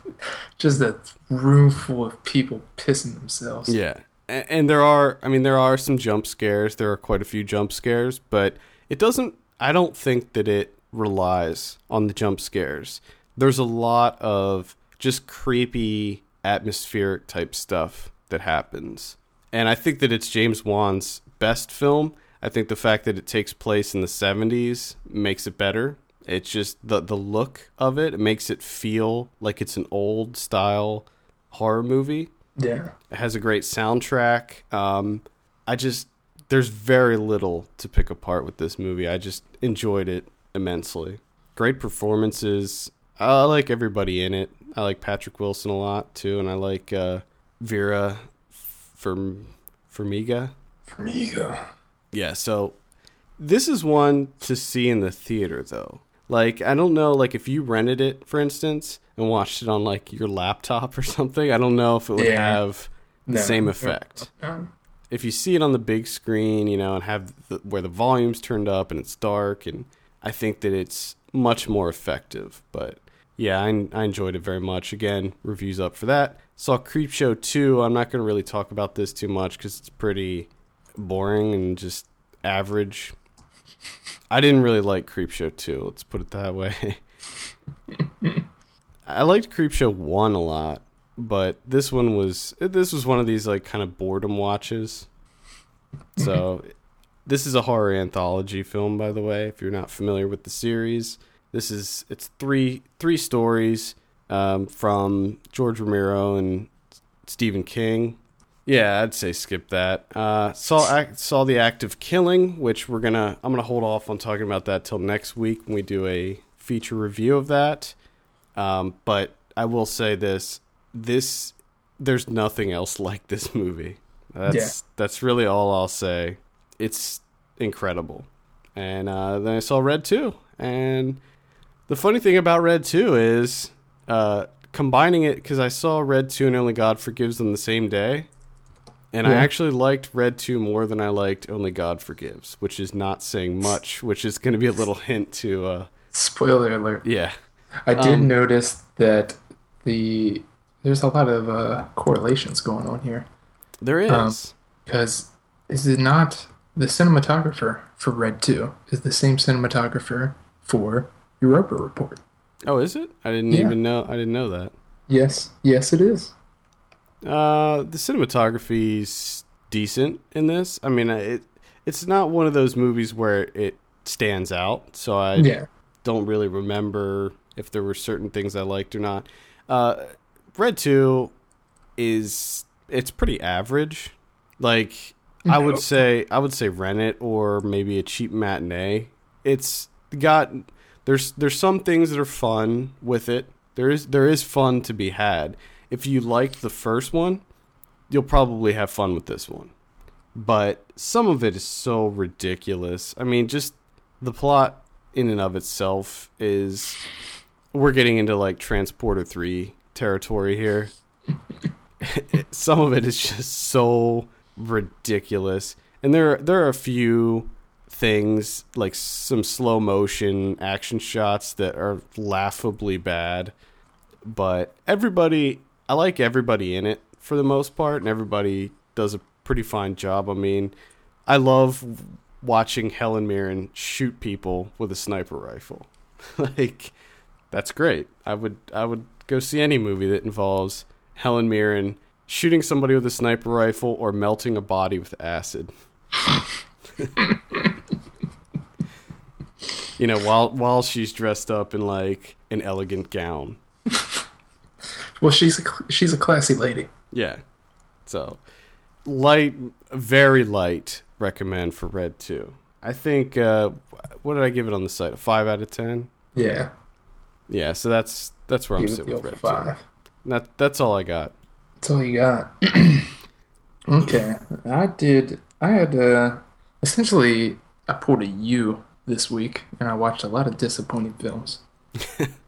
Just a room full of people pissing themselves. Yeah. A- And there are, I mean, there are some jump scares. There are quite a few jump scares, but it doesn't, I don't think that it relies on the jump scares. There's a lot of just creepy, atmospheric type stuff that happens. And I think that it's James Wan's best film. I think the fact that it takes place in the 70s makes it better. It's just the the look of it, it makes it feel like it's an old style horror movie. Yeah. It has a great soundtrack. Um, I just there's very little to pick apart with this movie. I just enjoyed it immensely. Great performances. I like everybody in it. I like Patrick Wilson a lot too, and I like uh, Vera Firm Formiga. Formiga. Yeah, so This is one to see in the theater though. Like I don't know, like if you rented it, for instance, and watched it on like your laptop (laughs) or something, I don't know if it would Yeah. have the No. same effect. Um, If you see it on the big screen, you know, and have the, where the volume's turned up and it's dark, and I think that it's much more effective. But yeah, I, I enjoyed it very much. Again, reviews up for that. Saw Creepshow 2. I'm not going to really talk about this too much because it's pretty boring and just average. I didn't really like Creepshow 2, let's put it that way. (laughs) I liked Creepshow 1 a lot, but this one was this was one of these like kind of boredom watches. So this is a horror anthology film by the way, if you're not familiar with the series. This is it's three three stories um, from George Romero and Stephen King. Yeah, I'd say skip that. Uh, saw act, saw the act of killing, which we're gonna I'm gonna hold off on talking about that till next week when we do a feature review of that. Um, but I will say this: this there's nothing else (laughs) like this movie. That's Yeah. that's really all I'll say. It's incredible. And uh, then I saw Red Two, and the funny thing about Red Two is uh, combining it because I saw Red Two and Only God Forgives on the same day, and I actually liked Red Two more than I liked Only God Forgives, which is not saying much. Which is going to be a little hint to, uh, spoiler alert. yeah, I did Um, notice that the there's a lot of uh, correlations going on here there is. Um, because is it not the cinematographer for Red Two is the same cinematographer for Europa Report? oh, is it? I didn't Yeah. even know. I didn't know that. Yes, yes, it is. Uh, the cinematography's decent in this. I mean, it it's not one of those movies where it stands out. So I Yeah, don't really remember if there were certain things I liked or not. Uh, Red Two is it's pretty average. Like I would say, I would say rent it or maybe a cheap matinee. It's got there's there's some things that are fun with it. There is there is fun to be had. If you liked the first one, you'll probably have fun with this one. But some of it is so ridiculous. I mean, just the plot in and of itself is we're getting into like Transporter 3 territory here. (laughs) Some of it is just so ridiculous. And there there are a few things like some slow motion action shots that are laughably bad. But everybody I like everybody in it for the most part and everybody does a pretty fine job. I mean, I love watching Helen Mirren shoot people with a sniper rifle. (laughs) like that's great. I would I would go see any movie that involves Helen Mirren shooting somebody with a sniper rifle or melting a body with acid. (laughs) you know, while while she's dressed up in like an elegant gown. Well, she's a, she's a classy lady. Yeah. So light very light recommend for Red 2. I think uh what did I give it on the site? A 5 out of 10? Yeah, Yeah, so that's that's where I'm give sitting with Red five. 2. That that's all I got. That's all you got. (clears throat) okay, I did. I had uh, essentially I pulled a U this week, and I watched a lot of disappointing films. (laughs)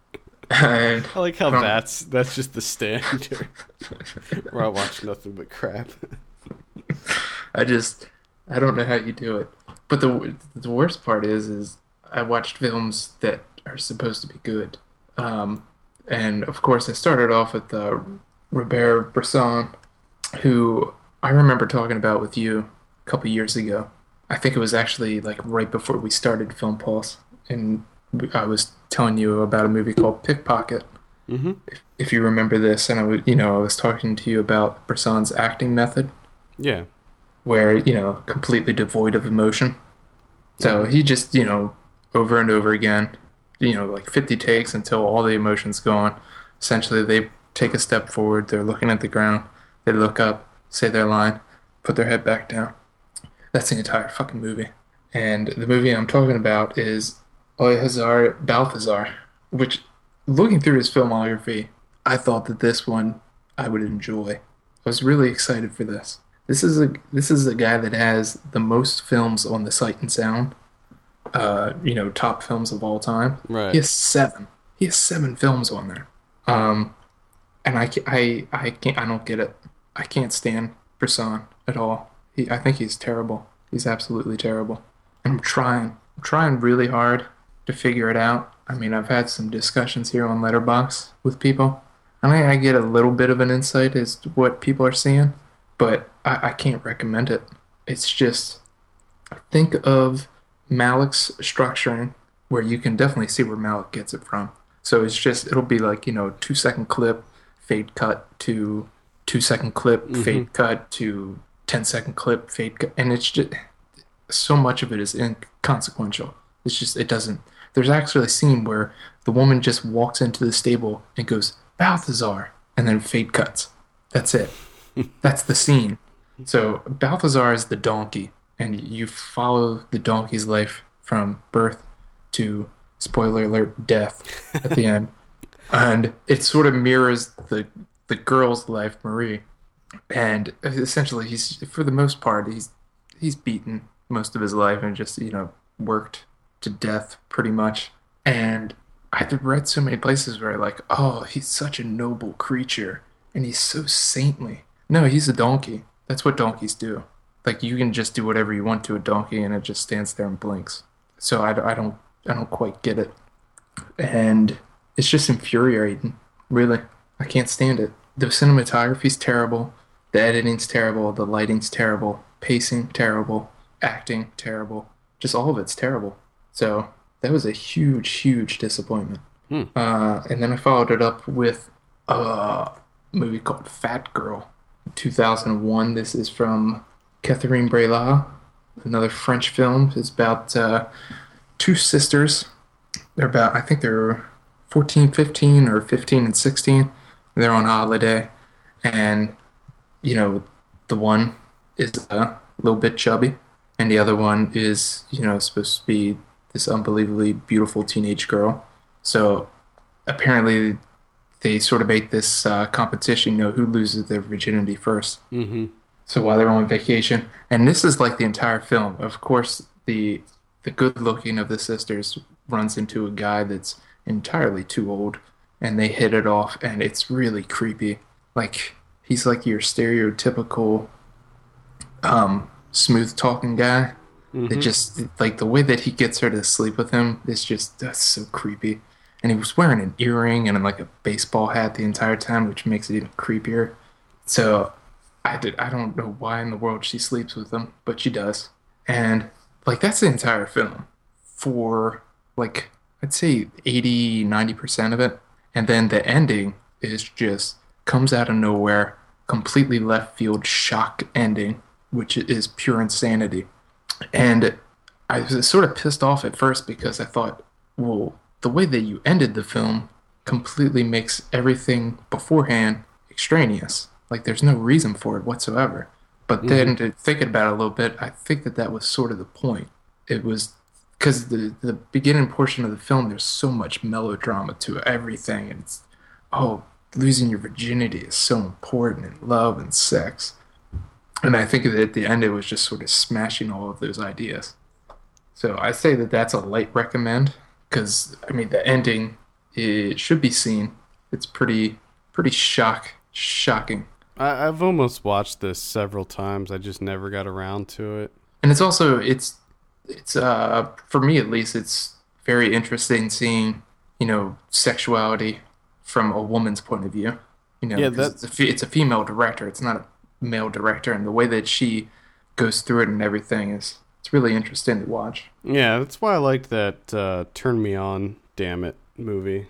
and I like how Um, that's that's just the standard. (laughs) where I watch nothing but crap. (laughs) I just I don't know how you do it. But the the worst part is is I watched films that are supposed to be good. Um, and of course I started off with uh, Robert Bresson, who I remember talking about with you a couple years ago. I think it was actually like right before we started Film Pulse, and I was telling you about a movie called Pickpocket. Mhm. If, if you remember this, and I was, you know, I was talking to you about Bresson's acting method. Yeah. where you know completely devoid of emotion. So he just you know over and over again you know like 50 takes until all the emotions gone. Essentially they take a step forward. They're looking at the ground. They look up say their line put their head back down. That's the entire fucking movie. And the movie i'm talking about is Au Hasard Balthazar which looking through his filmography i thought that this one i would enjoy i was really excited for this this is a this is a guy that has the most films on the Sight and Sound, uh, you know, top films of all time. Right. He has seven. He has seven films on there. Um, and I, I, I can't. I don't get it. I can't stand Bresson at all. He, I think he's terrible. He's absolutely terrible. And I'm trying. I'm trying really hard to figure it out. I mean, I've had some discussions here on Letterboxd with people, and I, I get a little bit of an insight as to what people are seeing, but I, I can't recommend it. It's just think of Malick's structuring, where you can definitely see where Malik gets it from. So it's just it'll be like you know two second clip, fade cut to two second clip, mm-hmm. fade cut to 10 second clip, fade cut, and it's just so much of it is inconsequential. It's just it doesn't. There's actually a scene where the woman just walks into the stable and goes Balthazar, and then fade cuts. That's it. (laughs) That's the scene. So Balthazar is the donkey, and you follow the donkey's life from birth to spoiler alert death at the end, (laughs) and it sort of mirrors the the girl's life, Marie, and uh, essentially he's for the most part he's he's beaten most of his life and just you know worked to death pretty much, and I've read so many places where like oh he's such a noble creature and he's so saintly. No, he's a donkey. That's what donkeys do. Like you can just do whatever you want to a donkey and it just stands there and blinks. So I, I don't I don't quite get it, and it's just infuriating. Really, I can't stand it. The cinematography's terrible, the editing's terrible, the lighting's terrible, pacing terrible, acting terrible. Just all of it's terrible. So that was a huge, huge disappointment. Uh, and then I followed it up with a movie called Fat Girl, 2001. This is from Catherine Breillat, another French film. It's about uh, two sisters. They're about, I think they're 14, 15, or 15 and 16. They're on holiday. And, you know, the one is a little bit chubby, and the other one is, you know, supposed to be this unbelievably beautiful teenage girl. So apparently they sort of make this uh, competition, you know, who loses their virginity first. Mm-hmm. So while they're on vacation, and this is like the entire film. Of course, the the good looking of the sisters runs into a guy that's entirely too old, and they hit it off, and it's really creepy. Like he's like your stereotypical, um, smooth talking guy. It mm-hmm. just like the way that he gets her to sleep with him is just that's so creepy. And he was wearing an earring and like a baseball hat the entire time, which makes it even creepier. So I did I don't know why in the world she sleeps with him, but she does. And like that's the entire film for like I'd say 80 90% of it. And then the ending is just comes out of nowhere, completely left field shock ending, which is pure insanity. And I was sort of pissed off at first because I thought, well, the way that you ended the film completely makes everything beforehand extraneous. Like there's no reason for it whatsoever. But mm-hmm. then to thinking about it a little bit, I think that that was sort of the point. It was because the the beginning portion of the film, there's so much melodrama to everything, and it's oh, losing your virginity is so important in love and sex. And I think that at the end, it was just sort of smashing all of those ideas. So I say that that's a light recommend because I mean the ending it should be seen. It's pretty pretty shock shocking, I, I've almost watched this several times. I just never got around to it. and it's also it's it's uh for me at least it's very interesting seeing you know sexuality from a woman's point of view. You know, Yeah, 'cause that- it's, a, it's a female director. It's not a male director, and the way that she goes through it and everything is it's really interesting to watch. Yeah, that's why I liked that uh, "Turn Me On, Damn It" movie.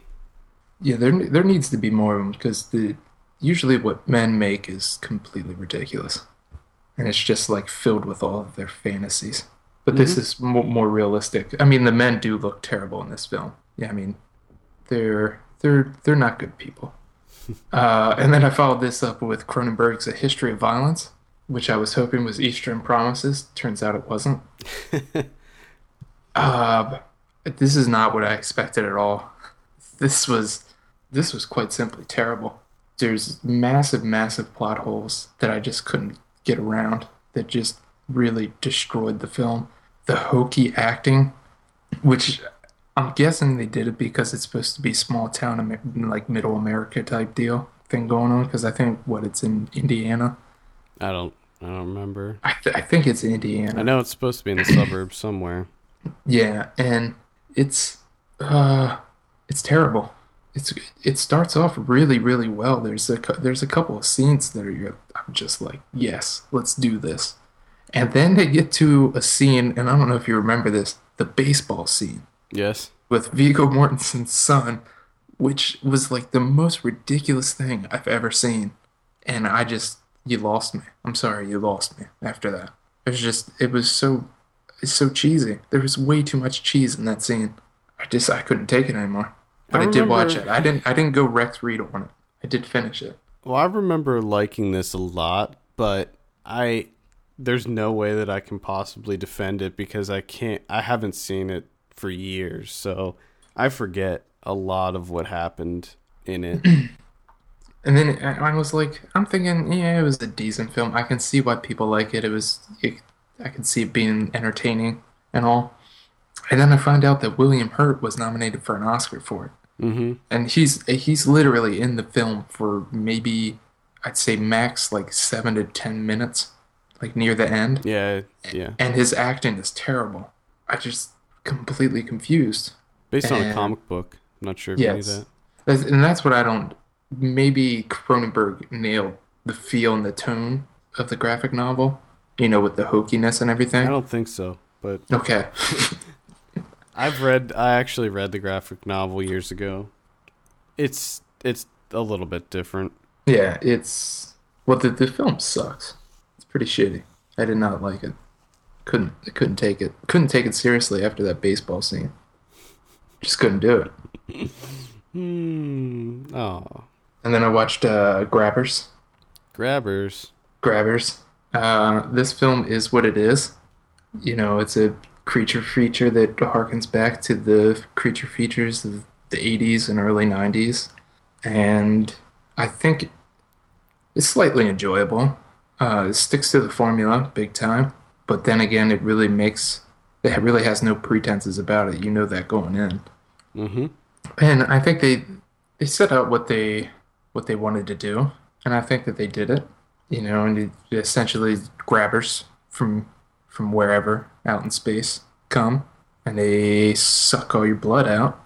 Yeah, there there needs to be more of them because the usually what men make is completely ridiculous, and it's just like filled with all of their fantasies. But this is more, more realistic. I mean, the men do look terrible in this film. Yeah, I mean, they're they're they're not good people. (laughs) Uh, and then I followed this up with Cronenberg's A History of Violence, which I was hoping was Eastern Promises. Turns out it wasn't. (laughs) uh, this is not what I expected at all. This was this was quite simply terrible. There's massive, massive plot holes that I just couldn't get around that just really destroyed the film. The hokey acting which I'm guessing they did it because it's supposed to be small town, like middle America type deal thing going on. Because I think what it's in Indiana. I don't. I don't remember. I, th- I think it's Indiana. I know it's supposed to be in the suburbs somewhere. (clears throat) Yeah, and it's uh, it's terrible. It's it starts off really really well. There's a there's a couple of scenes that you're- I'm just like yes, let's do this, and then they get to a scene, and I don't know if you remember this, the baseball scene Yes. with Viggo Mortensen's son, which was like the most ridiculous thing I've ever seen, and I just you lost me. I'm sorry, you lost me after that. It was just it was so it's so cheesy. There was way too much cheese in that scene. I just I couldn't take it anymore. But I, I did watch it. I didn't I didn't go Rex Reed on it. I did finish it. Well, I remember liking this a lot, but I there's no way that I can possibly defend it because I can't I haven't seen it for years. So I forget a lot of what happened in it. (clears throat) And then I was like, I'm thinking, yeah, it was a decent film. I can see why people like it. It was, it, I can see it being entertaining and all. And then I find out that William Hurt was nominated for an Oscar for it, mhm. and he's he's literally in the film for maybe I'd say max like seven to ten minutes, like near the end. Yeah, yeah. And his acting is terrible. I just completely confused. Based on a comic book. I'm not sure if you knew that. And that's what I don't. Maybe Cronenberg nailed the feel and the tone of the graphic novel, you know, with the hokiness and everything. I don't think so, but Okay. (laughs) I've read I actually read the graphic novel years ago. It's it's a little bit different. yeah, it's. Well, the, the film sucks. It's pretty shitty. I did not like it. Couldn't I couldn't take it. Couldn't take it seriously after that baseball scene. Just couldn't do it. Hmm. Oh. And then I watched uh, Grabbers. Grabbers. Grabbers. Uh, this film is what it is. You know, it's a creature feature that harkens back to the creature features of the 80s and early 90s. And I think it's slightly enjoyable. Uh, it sticks to the formula big time. But then again, it really makes, it really has no pretenses about it. You know that going in. Mm-hmm. And I think they they set out what they what they wanted to do, and I think that they did it. You know, and it essentially grabbers from from wherever out in space come, and they suck all your blood out,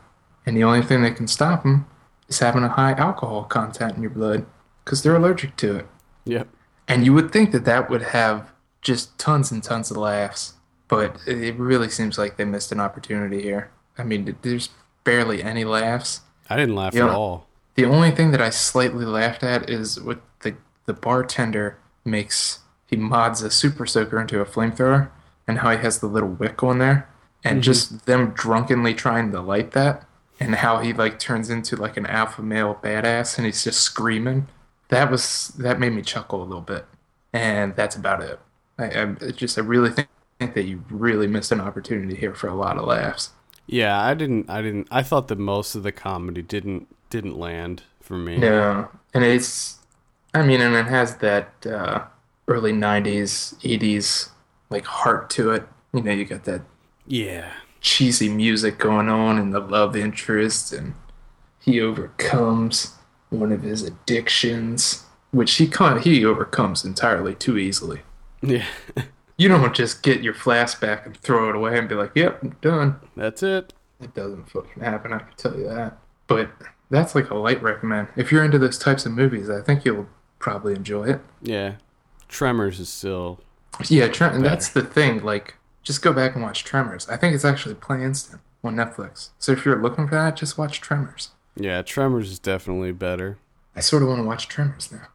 and the only thing that can stop them is having a high alcohol content in your blood because they're allergic to it. Yep. And you would think that that would have just tons and tons of laughs, but it really seems like they missed an opportunity here. I mean, there's barely any laughs. I didn't laugh Yeah. at all. The only thing that I slightly laughed at is what the the bartender makes. He mods a super soaker into a flamethrower, and how he has the little wick on there, and mm-hmm. just them drunkenly trying to light that, and how he like turns into like an alpha male badass, and he's just screaming. That was that made me chuckle a little bit, and that's about it. I, I just I really think, think that you really missed an opportunity here for a lot of laughs. Yeah, I didn't. I didn't. I thought that most of the comedy didn't didn't land for me. No, and it's, I mean, and it has that uh, early '90s, '80s like heart to it. You know, you got that Yeah. cheesy music going on, and the love interest, and he overcomes one of his addictions, which he con- he overcomes entirely too easily. Yeah. (laughs) You don't just get your flask back and throw it away and be like, "Yep, I'm done." That's it. It doesn't fucking happen, I can tell you that. But that's like a light recommend. If you're into those types of movies, I think you'll probably enjoy it. Yeah. Tremors is still. Yeah, Trem- and that's the thing. Like, just go back and watch Tremors. I think it's actually playing instant on Netflix. So if you're looking for that, just watch Tremors. Yeah, Tremors is definitely better. I sort of want to watch Tremors now.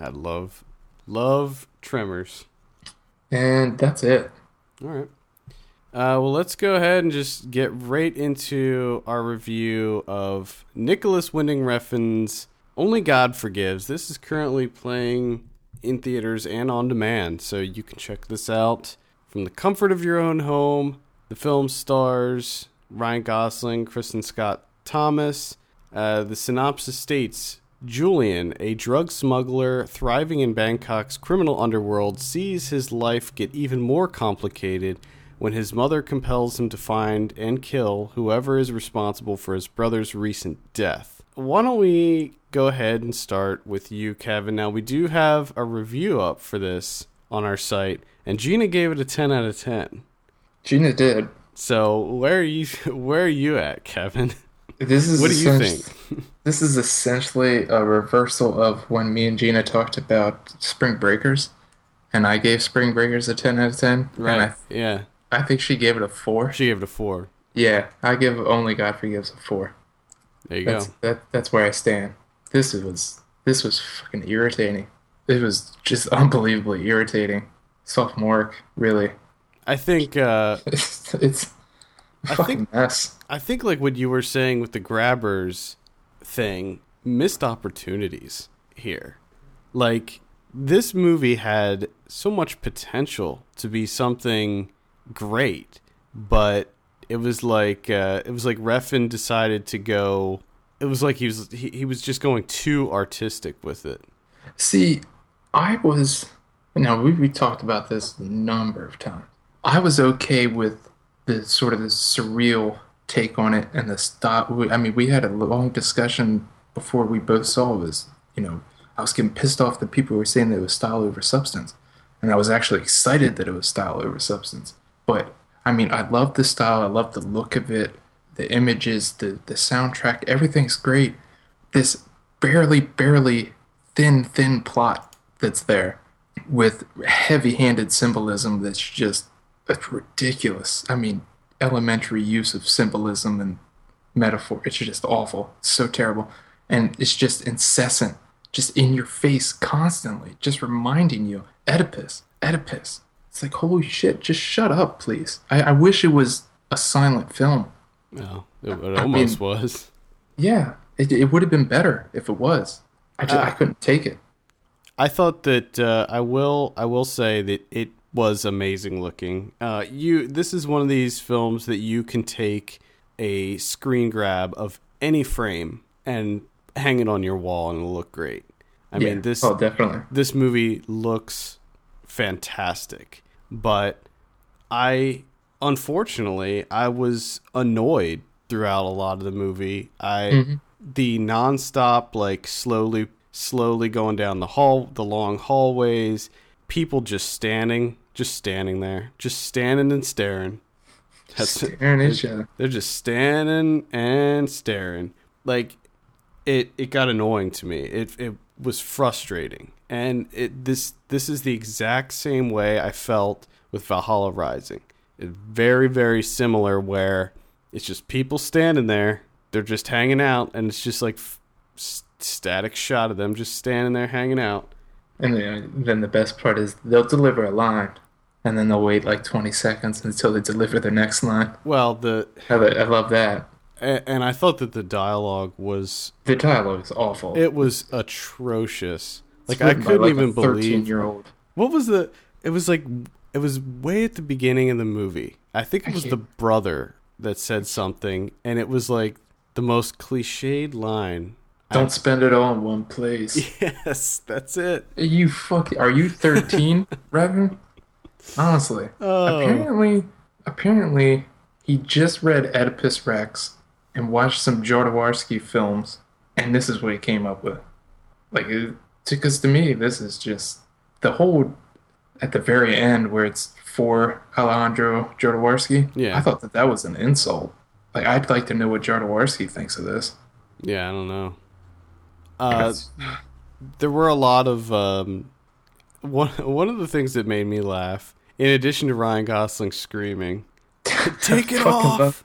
I love, love Tremors. And that's it. All right. Uh, well, let's go ahead and just get right into our review of Nicolas Winding Refn's Only God Forgives. This is currently playing in theaters and on demand, so you can check this out from the comfort of your own home. The film stars Ryan Gosling, Kristin Scott Thomas. Uh, the synopsis states Julian, a drug smuggler thriving in Bangkok's criminal underworld, sees his life get even more complicated when his mother compels him to find and kill whoever is responsible for his brother's recent death. Why don't we go ahead and start with you, Kevin? Now, we do have a review up for this on our site, and Gina gave it a 10 out of 10. Gina did. So, where are you (laughs) where are you at, Kevin? (laughs) This is What do you think? (laughs) This is essentially a reversal of when me and Gina talked about Spring Breakers, and I gave Spring Breakers a ten out of ten. And Right. I, Yeah. I think she gave it a four. She gave it a 4. Yeah, I give Only God Forgives a four. There you That's go. that. That's where I stand. This was this was fucking irritating. It was just unbelievably irritating. Sophomoric, really. I think uh (laughs) It's it's I think- mess. I think like what you were saying with the grabbers thing, missed opportunities here. Like this movie had so much potential to be something great, but it was like uh, it was like Refn decided to go. It was like he was he, he was just going too artistic with it. See, I was. Now we we talked about this a number of times. I was okay with the sort of the surreal take on it and the style. we- I mean, we had a long discussion before we both saw. Was you know, I was getting pissed off that people were saying that it was style over substance, and I was actually excited that it was style over substance. But I mean, I love the style. I love the look of it, the images, the the soundtrack. Everything's great. This barely, barely thin, thin plot that's there with heavy-handed symbolism that's just it's ridiculous. I mean, elementary use of symbolism and metaphor. It's just awful. It's so terrible. And it's just incessant, just in your face constantly, just reminding you Oedipus, Oedipus. It's like, holy shit, just shut up, please. I, I wish it was a silent film. No, it, it almost was. Yeah, it, it would have been better if it was. I, just, I couldn't take it. I thought that uh, I will. I will say that it was amazing looking. Uh, you. This is one of these films that you can take a screen grab of any frame and hang it on your wall and it'll look great. I yeah. mean, this Oh, definitely. this movie looks fantastic, but I unfortunately I was annoyed throughout a lot of the movie. I the nonstop like slowly slowly going down the hall the long hallways, people just standing, just standing there, just standing and staring. That's Staring at each other. they're just standing and staring. Like it it got annoying to me. It it was frustrating. And it this this is the exact same way I felt with Valhalla Rising. It's very very similar where it's just people standing there, they're just hanging out and it's just like f- static shot of them just standing there hanging out. And then, then the best part is they'll deliver a line, and then they'll wait like 20 seconds until they deliver their next line. Well, the I, I love that. and I thought that the dialogue was The dialogue is awful. it was atrocious. Like I couldn't like, even a believe year old. What was the? It was like it was way at the beginning of the movie. I think it was the brother that said something, and it was like the most cliched line. Don't spend it all in one place. (laughs) Yes, that's it. Are you fucking? Are you 13, (laughs) Refn? Honestly, Oh. apparently, apparently, he just read Oedipus Rex and watched some Jodorowsky films, and this is what he came up with. Like, because to me, this is just the whole at the very end where it's for Alejandro Jodorowsky. Yeah. I thought that that was an insult. Like, I'd like to know what Jodorowsky thinks of this. Yeah, I don't know. Uh, there were a lot of um, one. One of the things that made me laugh, in addition to Ryan Gosling screaming, "Take it (laughs) Fucking off!"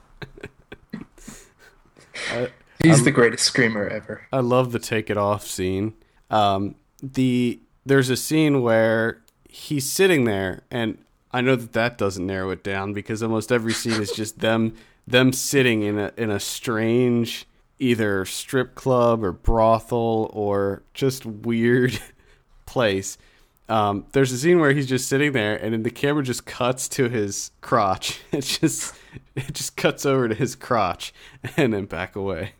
(laughs) He's the greatest screamer ever. I love the take it off scene. Um, the there's a scene where he's sitting there, and I know that that doesn't narrow it down because almost every scene is just (laughs) them them sitting in a in a strange either strip club or brothel or just weird place. Um, there's a scene where he's just sitting there, and then the camera just cuts to his crotch. (laughs) It just it just cuts over to his crotch, (laughs) and then back away.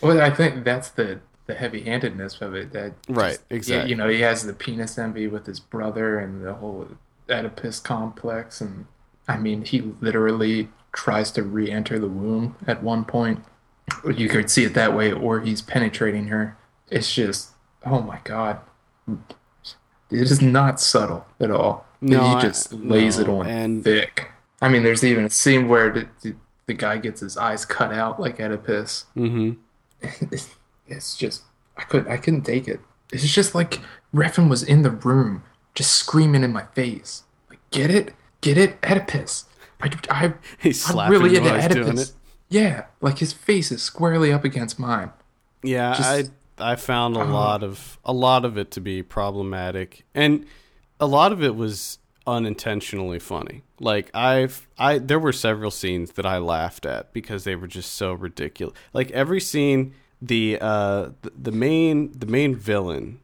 Well, I think that's the the heavy-handedness of it. That Right, just- exactly. You know, he has the penis envy with his brother and the whole Oedipus complex, and I mean, he literally tries to re-enter the womb at one point. You could see it that way, or he's penetrating her. It's just, oh my god, it is not subtle at all. No, he I- just lays no, it on and- thick. I mean, there's even a scene where the, the, the guy gets his eyes cut out like Oedipus. Mm-hmm. (laughs) it's, just I could I couldn't take it. It's just like Refn was in the room, just screaming in my face. Like, get it, get it, Oedipus. I, I (laughs) He's I'm really into Oedipus. it. Yeah, like his face is squarely up against mine. Yeah, Just- I I found a Oh. lot of a lot of it to be problematic, and a lot of it was unintentionally funny. Like I've I there were several scenes that I laughed at because they were just so ridiculous. Like every scene, the uh the, the main the main villain,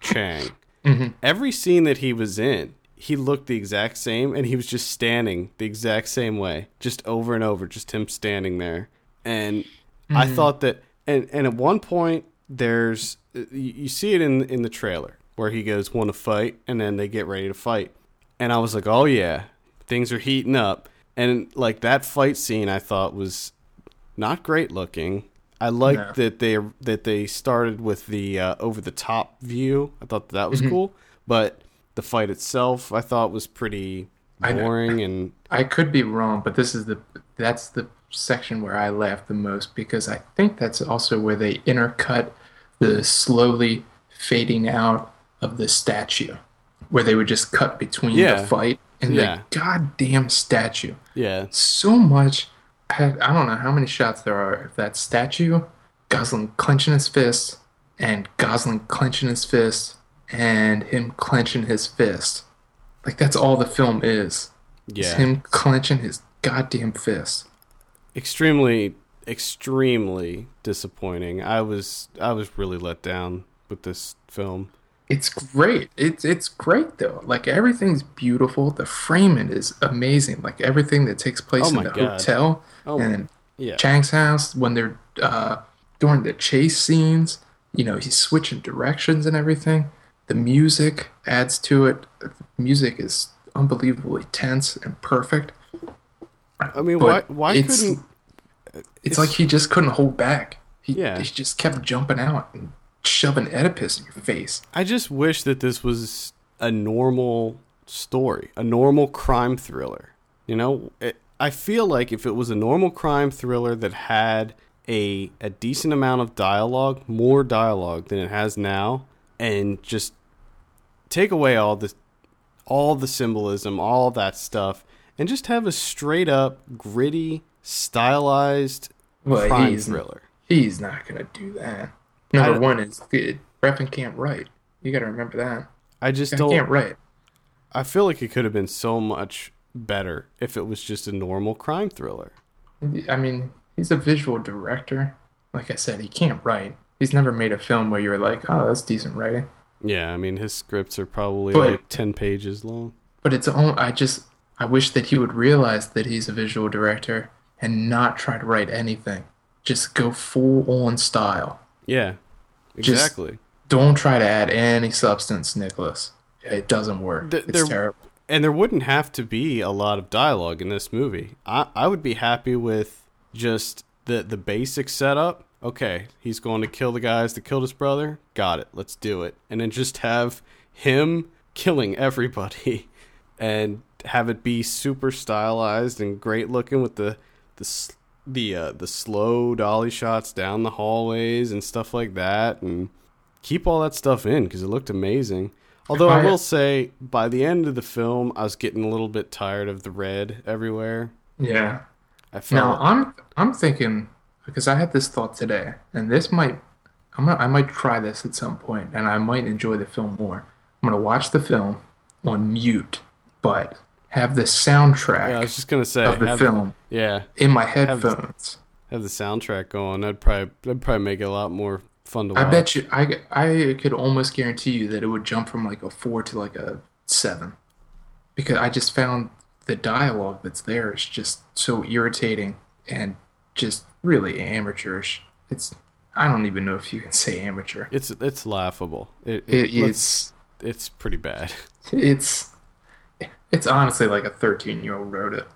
Chang, mm-hmm. every scene that he was in. He looked the exact same, and he was just standing the exact same way, just over and over, just him standing there. And I mm-hmm. thought that, and and at one point, there's you, see it in in the trailer where he goes want to fight, and then they get ready to fight, and I was like, oh yeah, things are heating up, and like that fight scene, I thought was not great looking. I liked No. that they that they started with the uh, over the top view. I thought that was cool, but the fight itself, I thought was pretty I boring and I could be wrong, but this is the that's the section where I laughed the most because I think that's also where they intercut the slowly fading out of the statue, where they would just cut between Yeah. the fight and Yeah. the goddamn statue. yeah, So much. I, I don't know how many shots there are of that statue, Gosling clenching his fist, and Gosling clenching his fist, and him clenching his fist. Like that's all the film is. It's yeah. him clenching his goddamn fist. extremely extremely disappointing. I was I was really let down with this film. It's great. It's it's great though. Like everything's beautiful. The framing is amazing. Like everything that takes place Oh in the God. hotel Oh, and yeah. Chang's house when they're uh, during the chase scenes. You know, he's switching directions and everything. The music adds to it. The music is unbelievably tense and perfect. I mean, why But why it's- couldn't It's like he just couldn't hold back. He, Yeah. he just kept jumping out and shoving Oedipus in your face. I just wish that this was a normal story, a normal crime thriller. You know, it, I feel like if it was a normal crime thriller that had a a decent amount of dialogue, more dialogue than it has now, and just take away all the all the symbolism, all that stuff, and just have a straight up gritty, stylized Well, crime he's- thriller. He's not gonna do that. Number one is good. Refn can't write. You gotta remember that. I just don't. can't write. I feel like it could have been so much better if it was just a normal crime thriller. I mean, he's a visual director. Like I said, he can't write. He's never made a film where you're like, oh, that's decent writing. Yeah, I mean his scripts are probably But- like ten pages long. But it's all. I just. I wish that he would realize that he's a visual director and not try to write anything. Just go full on style. Yeah, Just- exactly. Don't try to add any substance, Nicholas. It doesn't work. Th- it's there- terrible. and there wouldn't have to be a lot of dialogue in this movie. I I would be happy with just the the basic setup. Okay, he's going to kill the guys that killed his brother. Got it. Let's do it. And then just have him killing everybody, (laughs) and have it be super stylized and great looking with the the the uh, the slow dolly shots down the hallways and stuff like that, and keep all that stuff in because it looked amazing. Although I will say, by the end of the film, I was getting a little bit tired of the red everywhere. Yeah. I felt Now I'm I'm thinking because I had this thought today, and this might I'm gonna, I might try this at some point, and I might enjoy the film more. I'm gonna watch the film on mute, but have the soundtrack yeah, I was just gonna say, of the have, film yeah, in my headphones. have the soundtrack going. I'd probably that'd probably make it a lot more fun to watch. I bet you I I could almost guarantee you that it would jump from like a four to like a seven, because I just found the dialogue that's there is just so irritating and just really amateurish. It's I don't even know if you can say amateur. it's it's laughable. It, It let's- it's pretty bad. it's It's honestly like a 13 year old wrote it.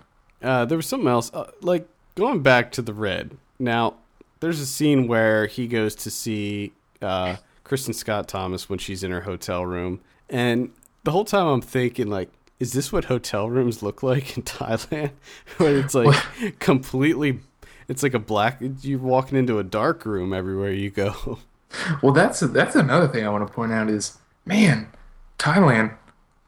Uh, there was something else, uh, like going back to the red. Now, there's a scene where he goes to see uh, Kristin Scott Thomas when she's in her hotel room, and the whole time I'm thinking, like, is this what hotel rooms look like in (laughs) Thailand? (laughs) Where it's like (laughs) completely, it's like a black. You're walking into a dark room everywhere you go. Well, that's that's another thing I want to point out is, man, Thailand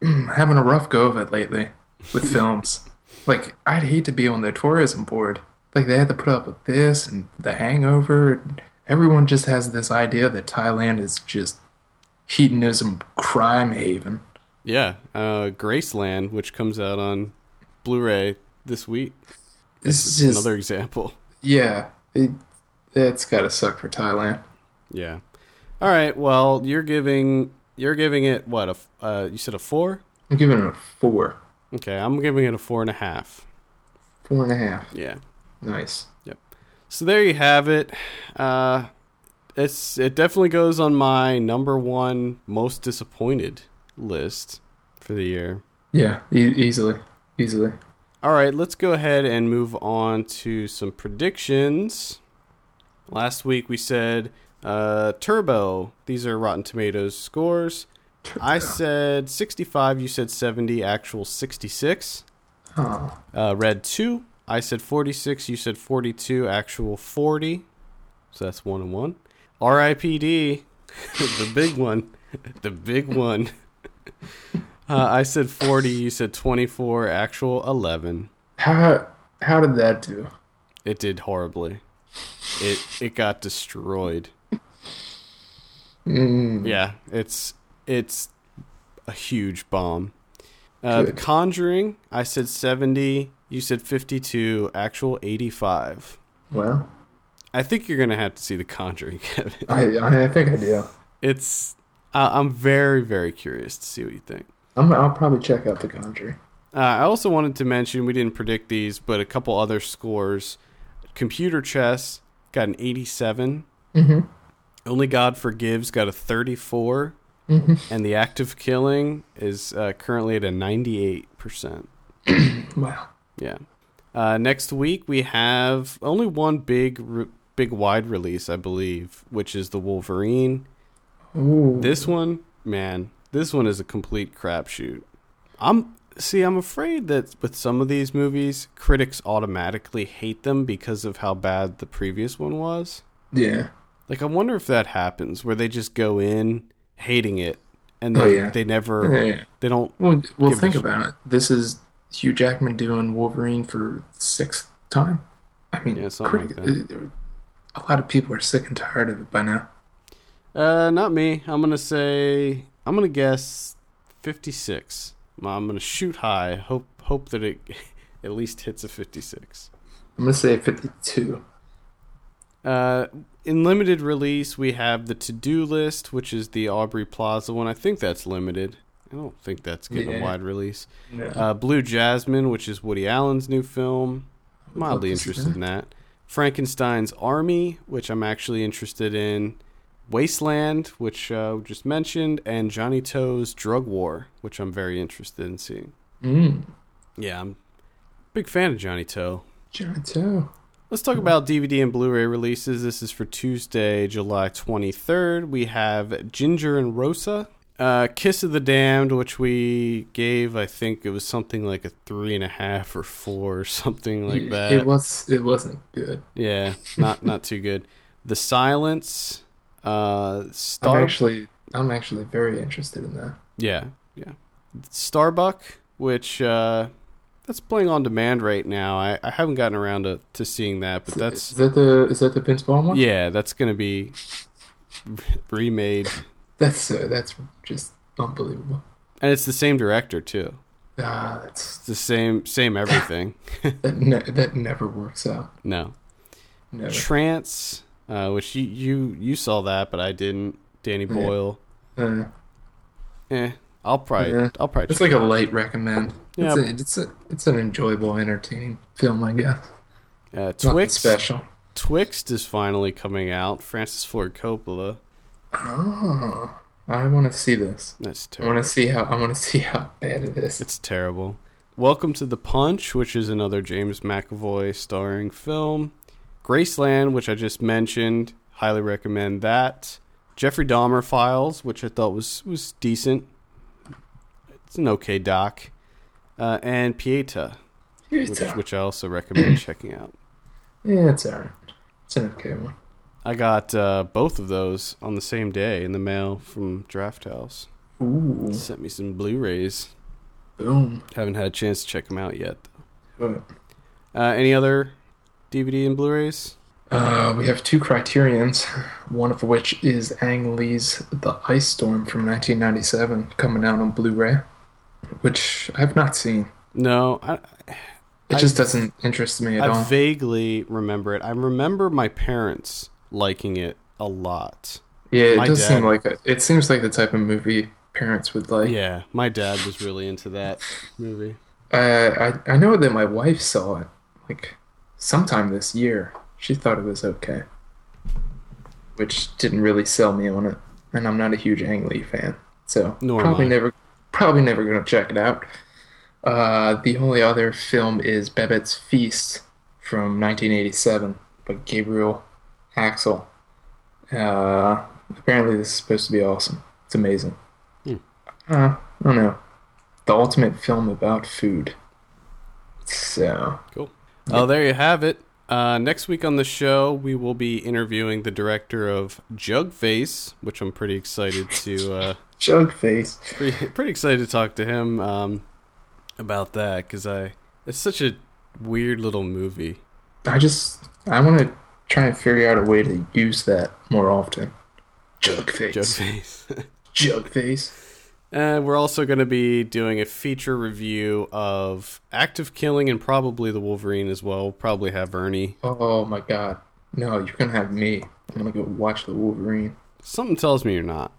(clears throat) having a rough go of it lately with (laughs) films. Like, I'd hate to be on their tourism board. Like, they had to put up with this and The Hangover. Everyone just has this idea that Thailand is just hedonism crime haven. Yeah, uh, Graceland, which comes out on Blu-ray this week. This is just, Another example. yeah, it, it's got to suck for Thailand. Yeah. All right. Well, you're giving you're giving it what A uh, you said a four. I'm giving it a four, Okay, I'm giving it a four and a half. four and a half. Yeah. Nice. Yep. So there you have it. Uh, it's it definitely goes on my number one most disappointed list for the year. Yeah, e- easily, easily. All right, let's go ahead and move on to some predictions. Last week we said uh, Turbo. These are Rotten Tomatoes scores. I said 65. You said 70. Actual 66. Oh, Uh, Red 2. I said 46. You said 42. Actual 40. So that's one and one. RIPD. (laughs) the big one. (laughs) the big one. (laughs) Uh, I said 40. You said 24. Actual 11. how how did that do? It did horribly. It it got destroyed. Mm, Yeah, it's it's a huge bomb. Uh, the Conjuring, I said 70, you said 52, actual 85. well, I think you're going to have to see The Conjuring, (laughs) Kevin. I I think I do. It's uh, I'm very very curious to see what you think. I'm, I'll probably check out The Conjuring. Uh, I also wanted to mention we didn't predict these, but a couple other scores. Computer Chess got an 87. Mm-hmm. Only God Forgives got a 34. Mm-hmm. (laughs) And The Act of Killing is uh, currently at a 98%. (clears throat) Wow. Yeah. Uh, next week we have only one big, re- big wide release, I believe, which is the Wolverine. Ooh. This one, man, this one is a complete crapshoot. I'm see, I'm afraid that with some of these movies, critics automatically hate them because of how bad the previous one was. Yeah. Like, I wonder if that happens, where they just go in hating it, and Oh, they, yeah. they never, Yeah, yeah. they don't. Well, well, think about it. This is Hugh Jackman doing Wolverine for sixth time. I mean, Yeah, like a lot of people are sick and tired of it by now. Uh, not me. I'm gonna say I'm gonna guess 56. I'm gonna shoot high. Hope hope that it (laughs) at least hits a 56. I'm gonna say 52. Uh, in limited release, we have the To Do List, which is the Aubrey Plaza one. I think that's limited. I don't think that's getting a wide release. No. Uh, Blue Jasmine, which is Woody Allen's new film. Mildly love to see interested in that. Frankenstein's Army, which I'm actually interested in. Wasteland, which uh, we just mentioned, and Johnnie To's Drug War, which I'm very interested in seeing. Mm. Yeah, I'm a big fan of Johnnie To. Johnnie To. Let's talk about DVD and Blu-ray releases. This is for Tuesday, July 23rd. We have Ginger and Rosa, uh, Kiss of the Damned, which we gave. I think it was something like a three and a half or four or something like that. It was. It wasn't good. yeah, not not too good. The Silence, uh, I'm Star. actually. I'm actually very interested in that. Yeah, yeah. Starbuck, which uh, that's playing on demand right now. I, I haven't gotten around to, to seeing that, but that's is that the is that the Vince Vaughn one? yeah, that's gonna be remade, That's uh, that's just unbelievable. and it's the same director too. Ah, that's It's the same same everything. (laughs) that ne- that never works out. no, Never. Trance, uh, which you, you you saw that, but I didn't. Danny Yeah. Boyle. Uh, Eh, I'll probably Yeah. I'll probably. it's like a light recommend. Yeah. It's a, it's a it's an enjoyable, entertaining film, I guess. uh, Twix. special. Twixt is finally coming out. Francis Ford Coppola. Oh, I want to see this. That's terrible. I want to see how I want to see how bad it is. It's terrible. Welcome to the Punch, which is another James McAvoy starring film. Graceland, which I just mentioned, highly recommend that. Jeffrey Dahmer Files, which I thought was was decent. It's an okay doc. Uh, and Pieta, which, which I also recommend (clears throat) checking out. yeah, it's alright. It's an okay one. I got uh, both of those on the same day in the mail from Drafthouse. Ooh, Sent me some Blu-rays. boom. Haven't had a chance to check them out yet. Uh, any other DVD and Blu-rays? Uh, we have two criterions, one of which is Ang Lee's The Ice Storm from 1997, coming out on Blu-ray, which I've not seen. No, I, It I- just doesn't interest me at I all. vaguely remember it. I remember my parents liking it a lot. yeah, it my does dad- seem like a, it seems like the type of movie parents would like. Yeah, my dad was really into that movie. Uh, I I know that my wife saw it like sometime this year. She thought it was okay, which didn't really sell me on it. And I'm not a huge Ang Lee fan, so Nor probably I. never probably never gonna check it out. Uh, the only other film is Babette's Feast from 1987 by Gabriel Axel. Uh, apparently this is supposed to be awesome. It's amazing. Hmm. Uh, I don't know. The ultimate film about food. So, Cool. Oh, there you have it. Uh, next week on the show, we will be interviewing the director of Jug Face, which I'm pretty excited to uh, Jug Face. pretty, (laughs) pretty excited to talk to him um, about that because I it's such a weird little movie. I just, I want to try and figure out a way to use that more often. Jug Face. Jug face. (laughs) Jug Face. And we're also going to be doing a feature review of Act of Killing and probably the Wolverine as well. We'll probably have Ernie. Oh my god. No, you're going to have me. I'm going to go watch the Wolverine. Something tells me you're not.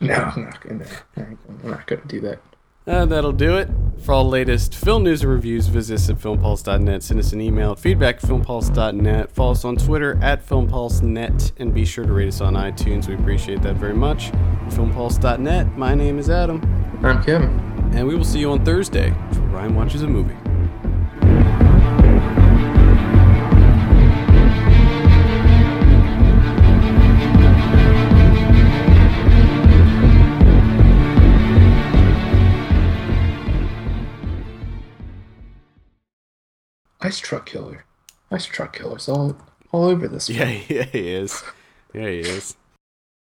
No, I'm not going to. I'm not going to do that. Uh, that'll do it. For all latest film news and reviews, visit us at filmpulse.net. Send us an email at feedback at filmpulse.net. Follow us on Twitter at filmpulsenet. And be sure to rate us on iTunes. We appreciate that very much. Filmpulse.net. My name is Adam. I'm Kevin. And we will see you on Thursday for Ryan Watches a Movie. Ice Truck Killer. Ice Truck Killer's all, all over this. Yeah, (laughs) yeah, he is. Yeah, he is.